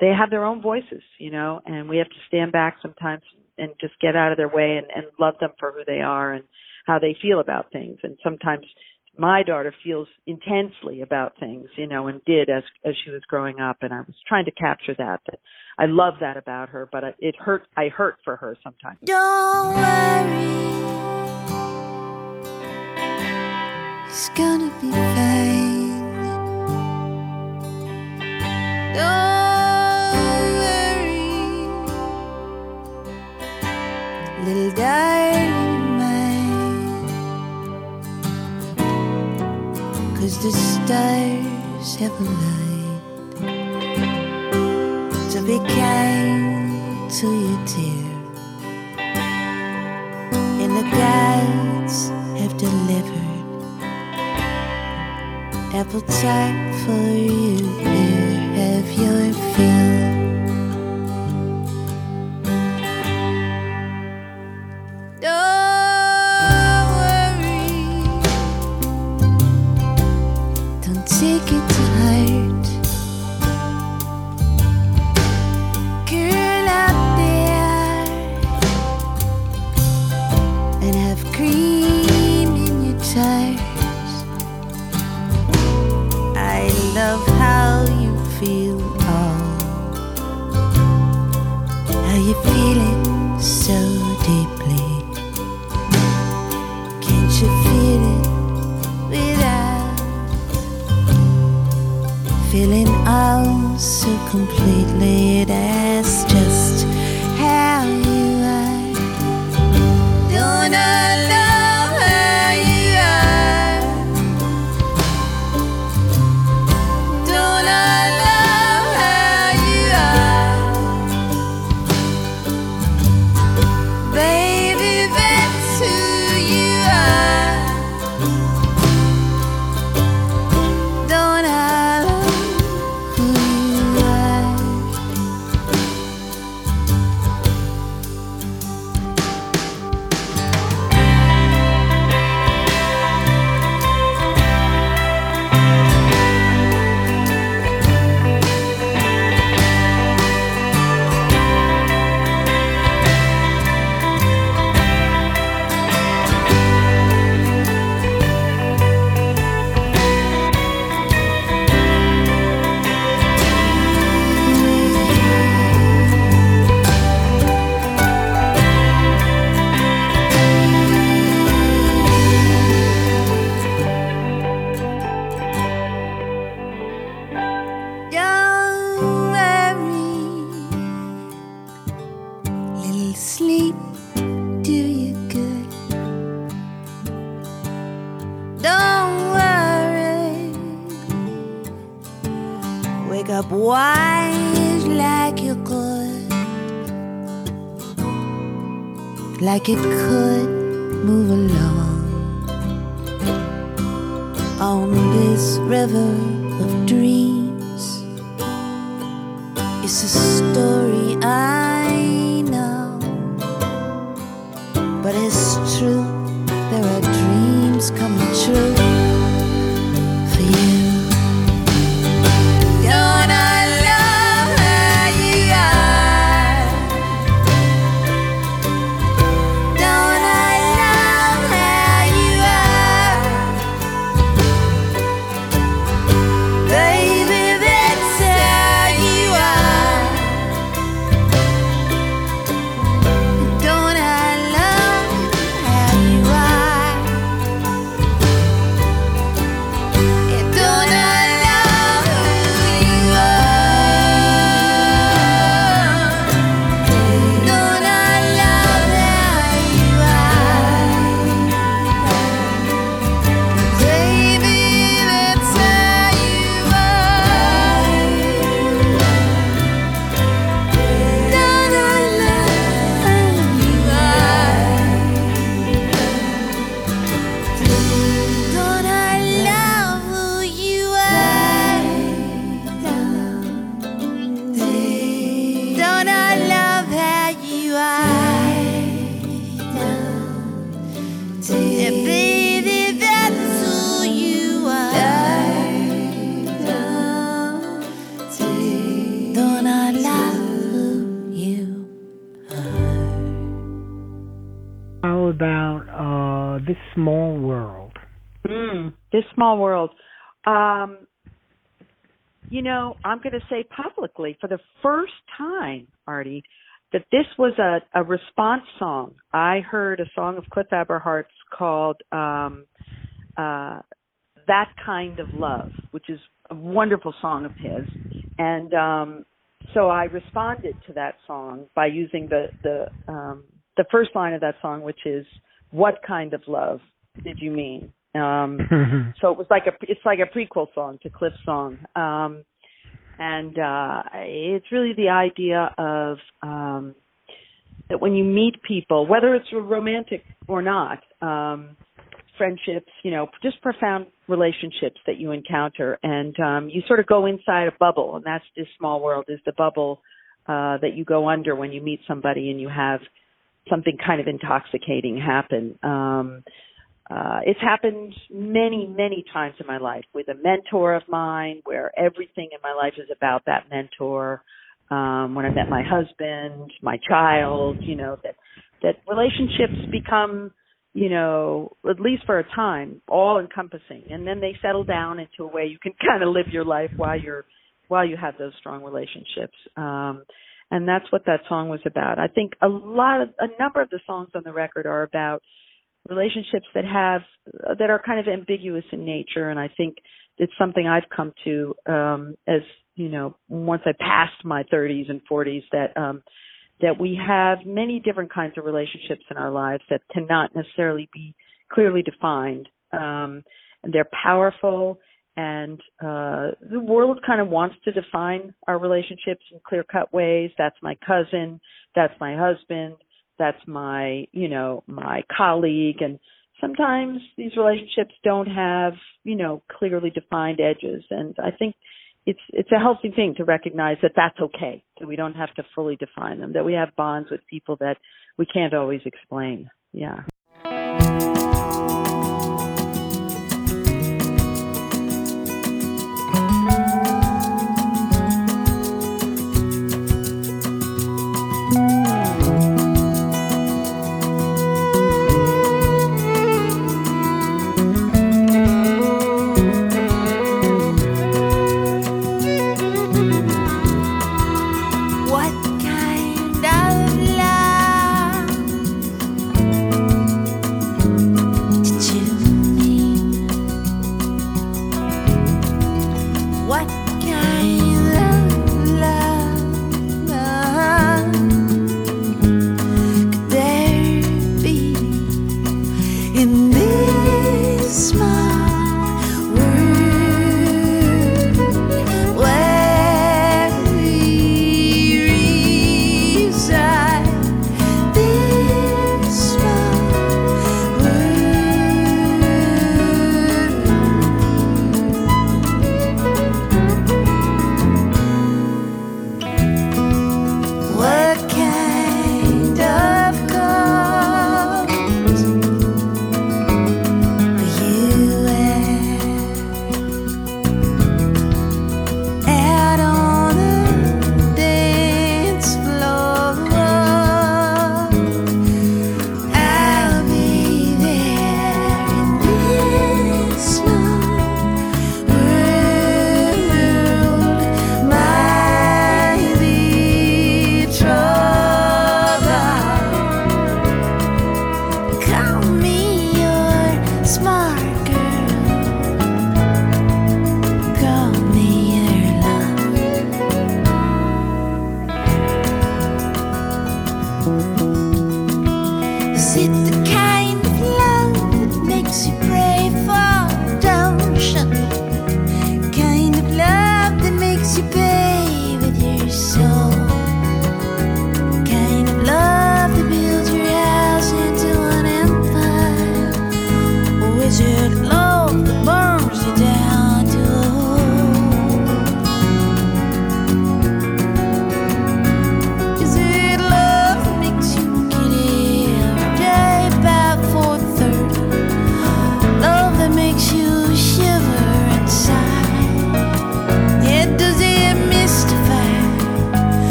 they have their own voices, you know, and we have to stand back sometimes and just get out of their way and, and love them for who they are and how they feel about things. And sometimes my daughter feels intensely about things, you know, and did as as she was growing up. And I was trying to capture that. That I love that about her, but it hurt. I hurt for her sometimes. Don't worry, it's gonna be fine. 'Cause the stars have a light. So be kind to your dear and the gods have delivered appetite for you. Here, have your fill. Like it could move along on this river of dreams. It's a story I know, but it's true. There are dreams coming true Um, you know, I'm going to say publicly for the first time, Artie, that this was a, a response song. I heard a song of Cliff Eberhardt's called um, uh, "That Kind of Love," which is a wonderful song of his, and um, so I responded to that song by using the the um, the first line of that song, which is "What kind of love did you mean?" Um, so it was like a it's like a prequel song to Cliff's song, um, and uh, it's really the idea of um, that when you meet people, whether it's romantic or not, um, friendships, you know, just profound relationships that you encounter, and um, you sort of go inside a bubble, and that's this small world is the bubble uh, that you go under when you meet somebody and you have something kind of intoxicating happen. Um, uh, it's happened many, many times in my life with a mentor of mine, where everything in my life is about that mentor. Um, when I met my husband, my child, you know that that relationships become, you know, at least for a time, all encompassing, and then they settle down into a way you can kind of live your life while you're while you have those strong relationships. Um, and that's what that song was about. I think a lot of a number of the songs on the record are about relationships that have that are kind of ambiguous in nature and i think it's something i've come to um as you know once i passed my 30s and 40s that um that we have many different kinds of relationships in our lives that cannot necessarily be clearly defined. Um and they're powerful and uh the world kind of wants to define our relationships in clear cut ways. That's my cousin. That's my husband that's my you know my colleague. And sometimes these relationships don't have you know clearly defined edges. And i think it's it's a healthy thing to recognize that that's okay that we don't have to fully define them that we have bonds with people that we can't always explain. Yeah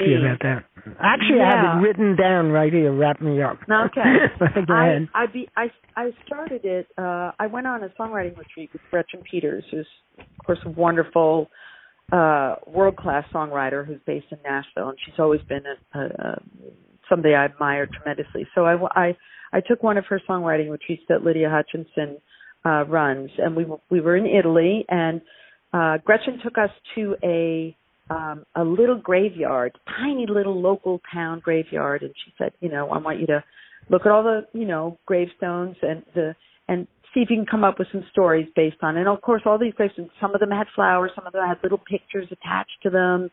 you about that. Actually, I have it written down right here. Wrap me up. Okay. Go I, ahead. I be I I started it. Uh, I went on a songwriting retreat with Gretchen Peters, who's of course a wonderful, uh, world class songwriter who's based in Nashville, and she's always been a, a, a somebody I admire tremendously. So I I I took one of her songwriting retreats that Lydia Hutchinson uh, runs, and we we were in Italy, and uh, Gretchen took us to a um, a little graveyard, tiny little local town graveyard, and she said, you know, I want you to look at all the you know gravestones and the and see if you can come up with some stories based on. And of course, all these gravestones, some of them had flowers, some of them had little pictures attached to them,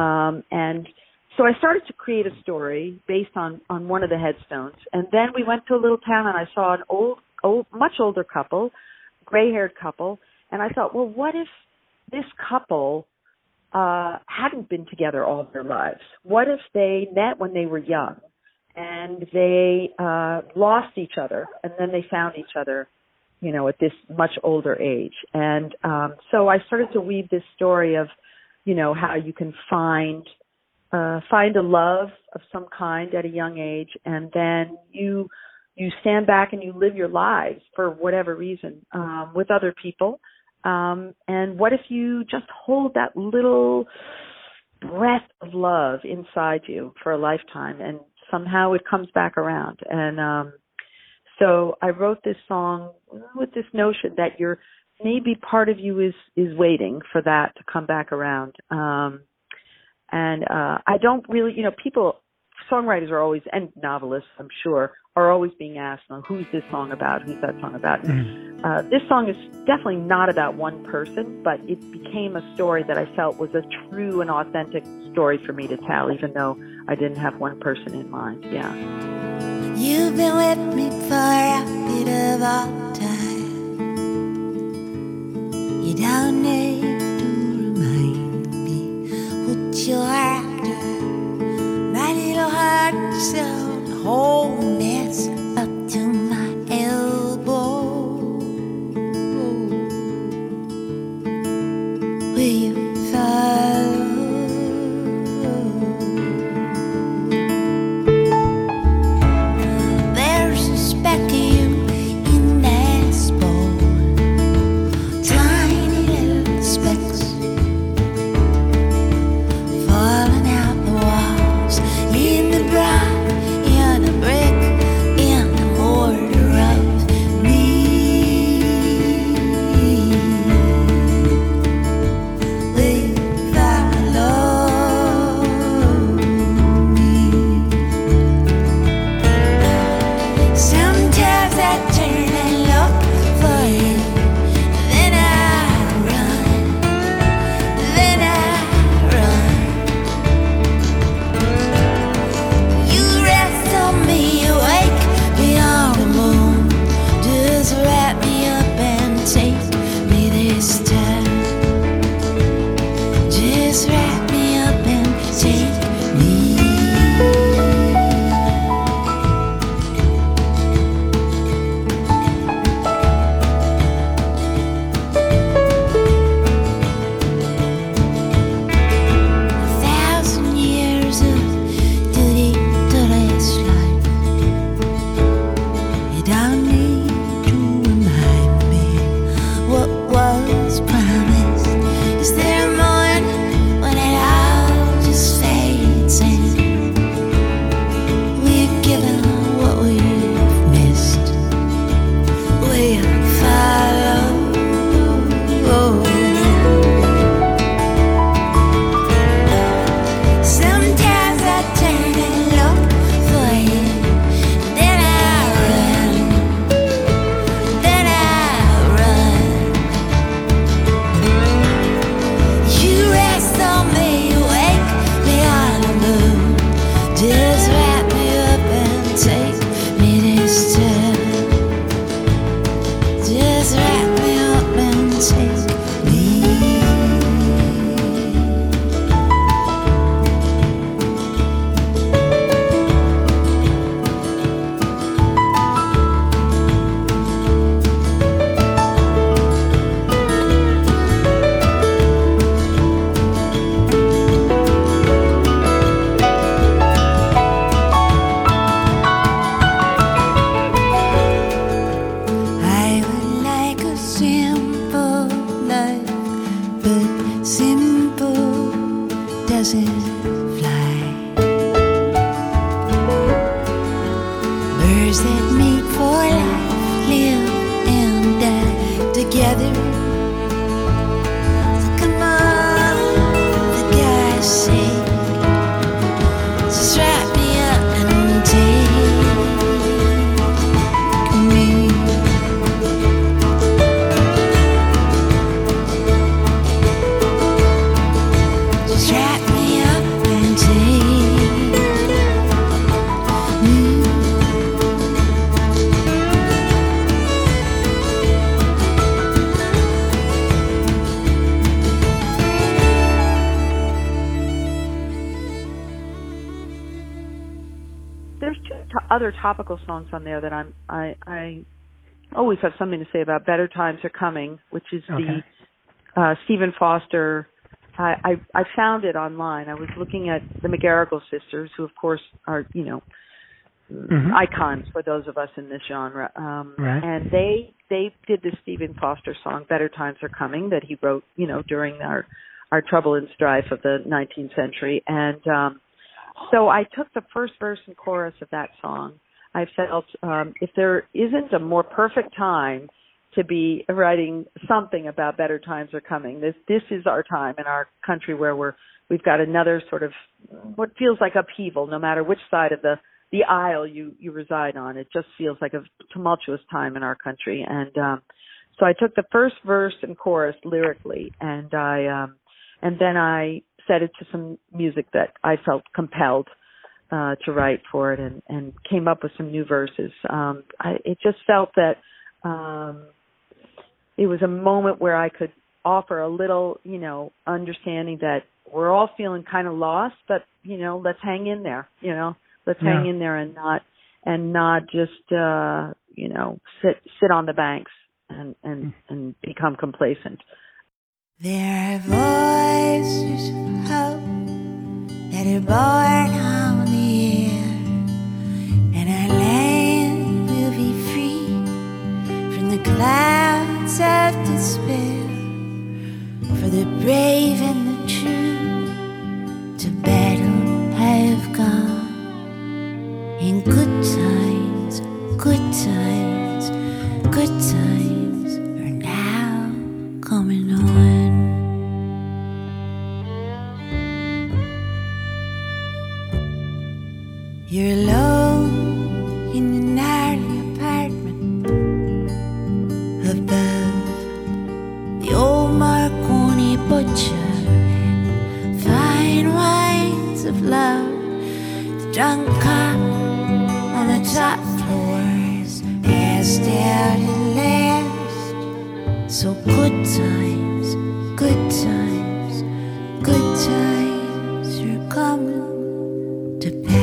um, and so I started to create a story based on on one of the headstones. And then we went to a little town, and I saw an old, old, much older couple, gray-haired couple, and I thought, well, what if this couple uh hadn't been together all their lives? What if they met when they were young and they uh lost each other and then they found each other, you know, at this much older age. And um so I started to weave this story of, you know, how you can find uh find a love of some kind at a young age and then you you stand back and you live your lives for whatever reason um with other people um, and what if you just hold that little breath of love inside you for a lifetime and somehow it comes back around? And um, so I wrote this song with this notion that you're maybe part of you is is waiting for that to come back around. Um, and uh, I don't really, you know, people, songwriters are always, and novelists, I'm sure, are always being asked, well, who's this song about? Who's that song about? Mhm. Uh, this song is definitely not about one person, but it became a story that I felt was a true and authentic story for me to tell, even though I didn't have one person in mind. Yeah. You've been with me for a bit of all time. You don't need so whole other topical songs on there that I'm I I always have something to say about. Better times are coming, which is Okay. the uh, Stephen Foster. I, I I found it online. I was looking at the McGarrigle sisters, who of course are you know Mhm. icons for those of us in this genre. Um, Right. And they they did the Stephen Foster song "Better Times Are Coming" that he wrote, you know, during our our trouble and strife of the 19th century. And um, so I took the first verse and chorus of that song. I felt um, if there isn't a more perfect time to be writing something about better times are coming, this this is our time in our country where we're we've got another sort of what feels like upheaval, no matter which side of the the aisle you you reside on. It just feels like a tumultuous time in our country. And um, so I took the first verse and chorus lyrically, and I um, and then I set it to some music that I felt compelled uh, to write for it, and and came up with some new verses. Um, I, it just felt that um, it was a moment where I could offer a little, you know, understanding that we're all feeling kind of lost, but you know, let's hang in there. You know, let's hang in there and not and not just uh, you know sit sit on the banks and and and become complacent. There are voices of hope that are born on the air, and our land will be free from the clouds of despair. For the brave and the true to battle have gone. In good times, good times, to pass.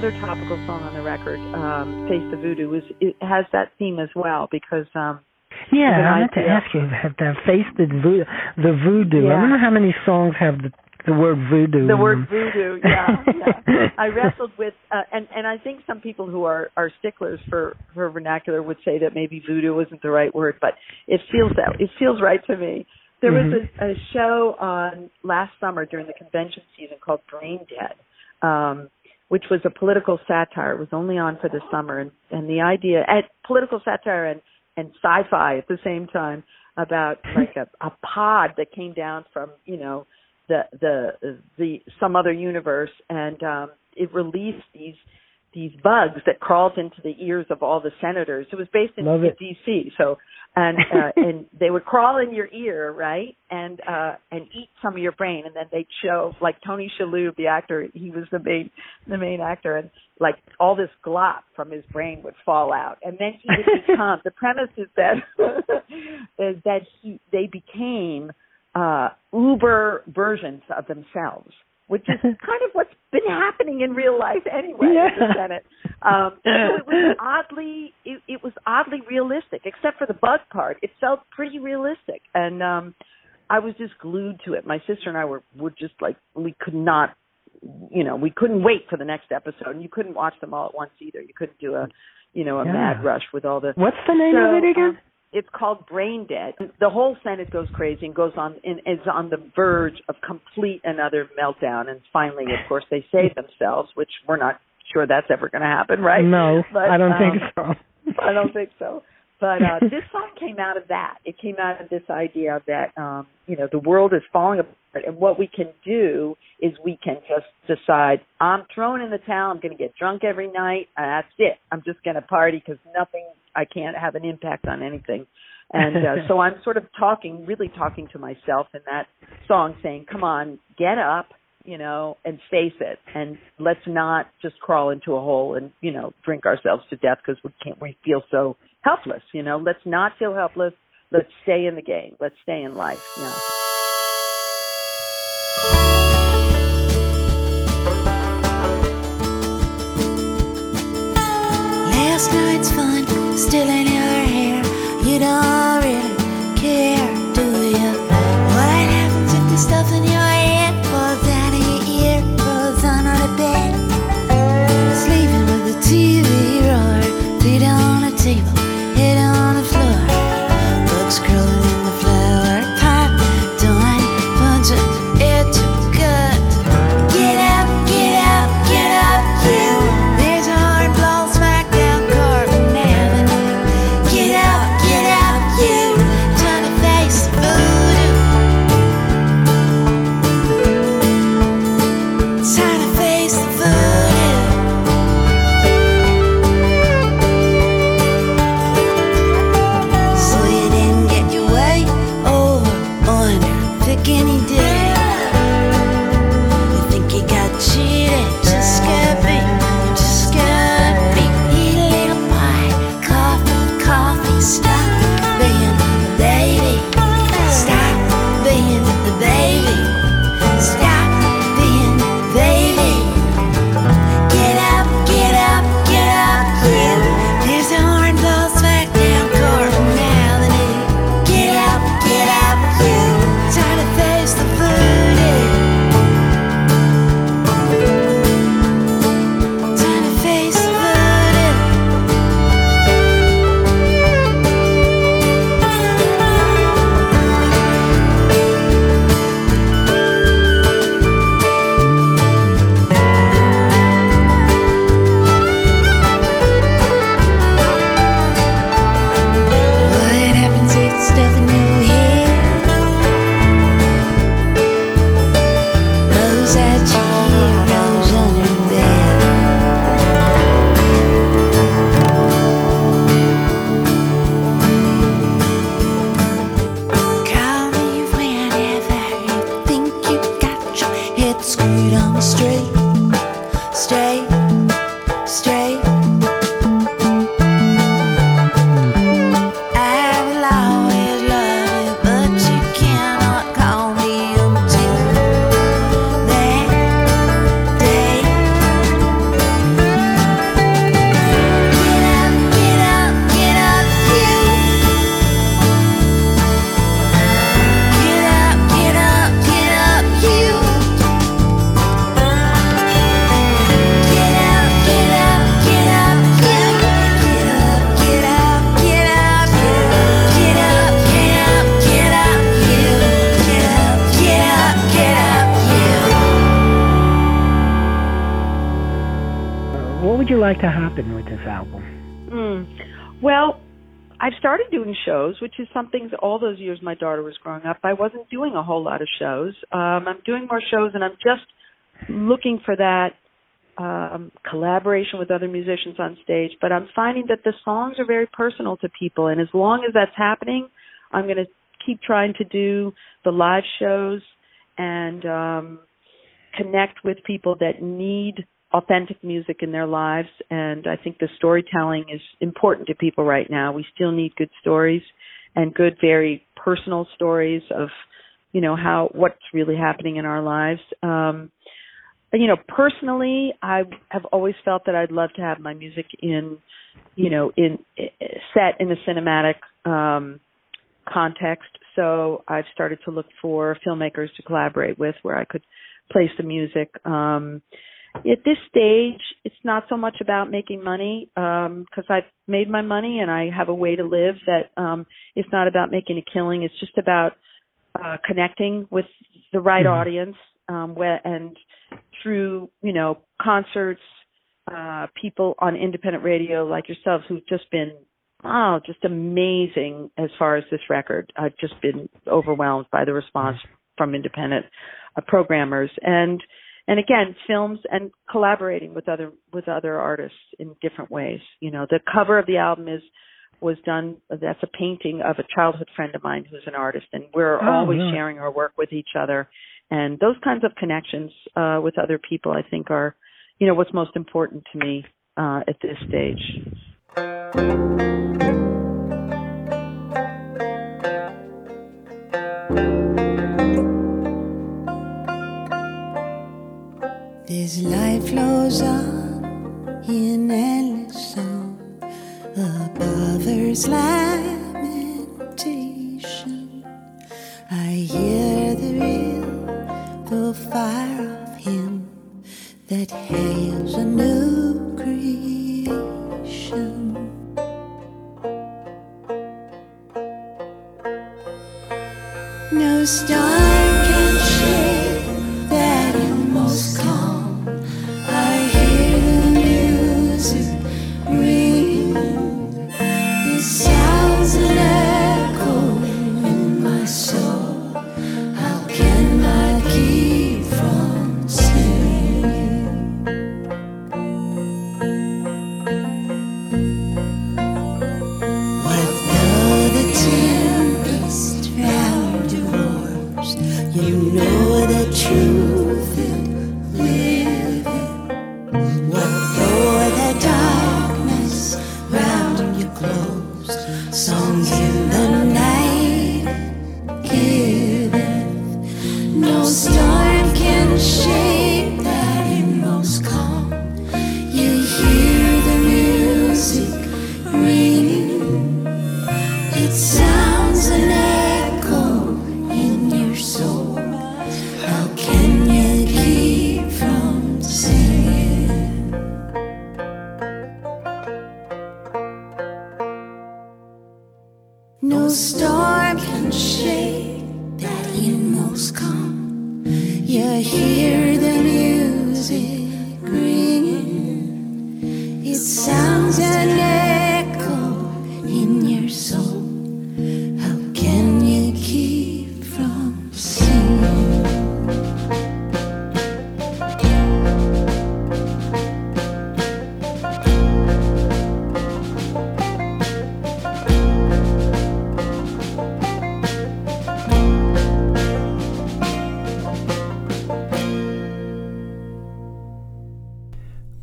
Other topical song on the record, um, "Face the Voodoo," is it has that theme as well because um, Yeah, I meant to ask you about that. Face the voodoo. The voodoo. I Yeah. don't know how many songs have the the word voodoo. the word voodoo, yeah, yeah. I wrestled with, uh, and and I think some people who are are sticklers for for vernacular would say that maybe voodoo isn't the right word, but it feels that it feels right to me. There was Mhm. a, a show on last summer during the convention season called Brain Dead, um, which was a political satire. It was only on for the summer, and, and the idea at political satire and and sci-fi at the same time about like a, a pod that came down from you know the the the some other universe, and um, it released these these bugs that crawled into the ears of all the senators. It was based in. D.C. So and uh, and they would crawl in your ear, right, and uh and eat some of your brain, and then they'd show like Tony Shalhoub, the actor, he was the main the main actor, and like all this glop from his brain would fall out, and then he would become. the premise is that is that he they became uh uber versions of themselves which is kind of what's been happening in real life anyway Yeah. in the Senate. Um, so it was oddly, it, it was oddly realistic, except for the bug part. It felt pretty realistic, and um, I was just glued to it. My sister and I were were just like we could not, you know, we couldn't wait for the next episode, and you couldn't watch them all at once either. You couldn't do a, you know, a Yeah. mad rush with all the What's the name so, of it again? um, it's called Brain Dead. The whole Senate goes crazy and goes on and is on the verge of complete another meltdown. And finally, of course, they save themselves, which we're not sure that's ever going to happen, right? No, But, I don't think um, so. I don't think so. But uh, this song came out of that. It came out of this idea that um, you know the world is falling apart, and what we can do is we can just decide I'm thrown in the towel. I'm going to get drunk every night. And that's it. I'm just going to party because nothing. I can't have an impact on anything. And uh, so I'm sort of talking, really talking to myself in that song, saying, "Come on, get up." You know, and face it, and let's not just crawl into a hole and you know drink ourselves to death because we can't. We feel so helpless. You know, let's not feel helpless. Let's stay in the game. Let's stay in life. Yeah. Last night's fun still in shows, which is something all those years my daughter was growing up. I wasn't doing a whole lot of shows. Um, I'm doing more shows, and I'm just looking for that um, collaboration with other musicians on stage. But I'm finding that the songs are very personal to people, and as long as that's happening, I'm going to keep trying to do the live shows and um, connect with people that need authentic music in their lives and I think the storytelling is important to people right now. We still need good stories and good very personal stories of you know how what's really happening in our lives. Um you know personally I have always felt that I'd love to have my music in you know in set in a cinematic um context. So I've started to look for filmmakers to collaborate with where I could place the music um at this stage, it's not so much about making money because um, I've made my money and I have a way to live that um, it's not about making a killing. It's just about uh, connecting with the right mm-hmm. audience um, where, and through you know concerts, uh, people on independent radio like yourselves who've just been oh just amazing as far as this record. I've just been overwhelmed by the response mm-hmm. from independent uh, programmers and and again films and collaborating with other with other artists in different ways. You know the cover of the album is was done that's a painting of a childhood friend of mine who's an artist and we're oh, always yeah. sharing our work with each other. And those kinds of connections uh with other people i think are you know what's most important to me uh at this stage This life flows on in endless song above Earth's lamentation. I hear the real, the fire of Him that hails a new creation. No star.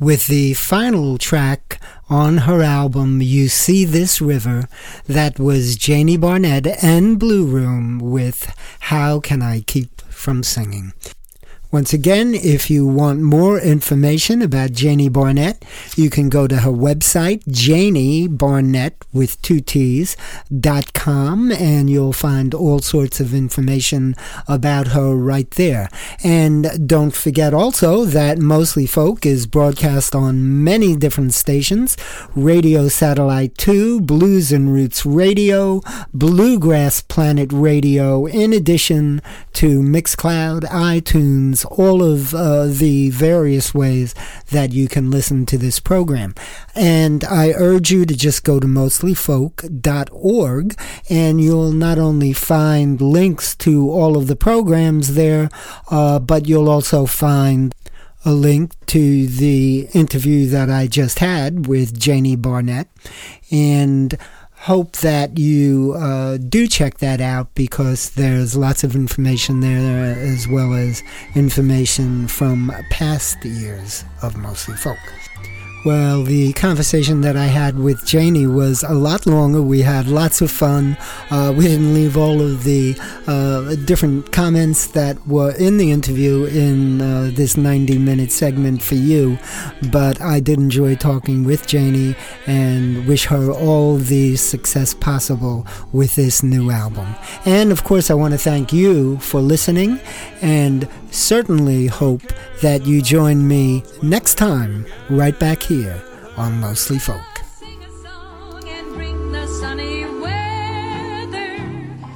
With the final track on her album, You See This River, that was Janie Barnett and Blue Room with How Can I Keep From Singing. Once again, if you want more information about Janie Barnett, you can go to her website, Janie Barnett with two T's, dot com, and you'll find all sorts of information about her right there. And don't forget also that Mostly Folk is broadcast on many different stations, Radio Satellite 2, Blues and Roots Radio, Bluegrass Planet Radio, in addition to Mixcloud, iTunes, all of uh, the various ways that you can listen to this program. And I urge you to just go to mostlyfolk.org and you'll not only find links to all of the programs there, uh, but you'll also find a link to the interview that I just had with Janie Barnett. And hope that you uh, do check that out because there's lots of information there as well as information from past years of Mostly Folk. Well, the conversation that I had with Janie was a lot longer. We had lots of fun. Uh, we didn't leave all of the uh, different comments that were in the interview in uh, this 90 minute segment for you, but I did enjoy talking with Janie and wish her all the success possible with this new album. And of course, I want to thank you for listening and certainly hope that you join me next time right back here on Mostly Folk.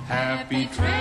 Happy trail.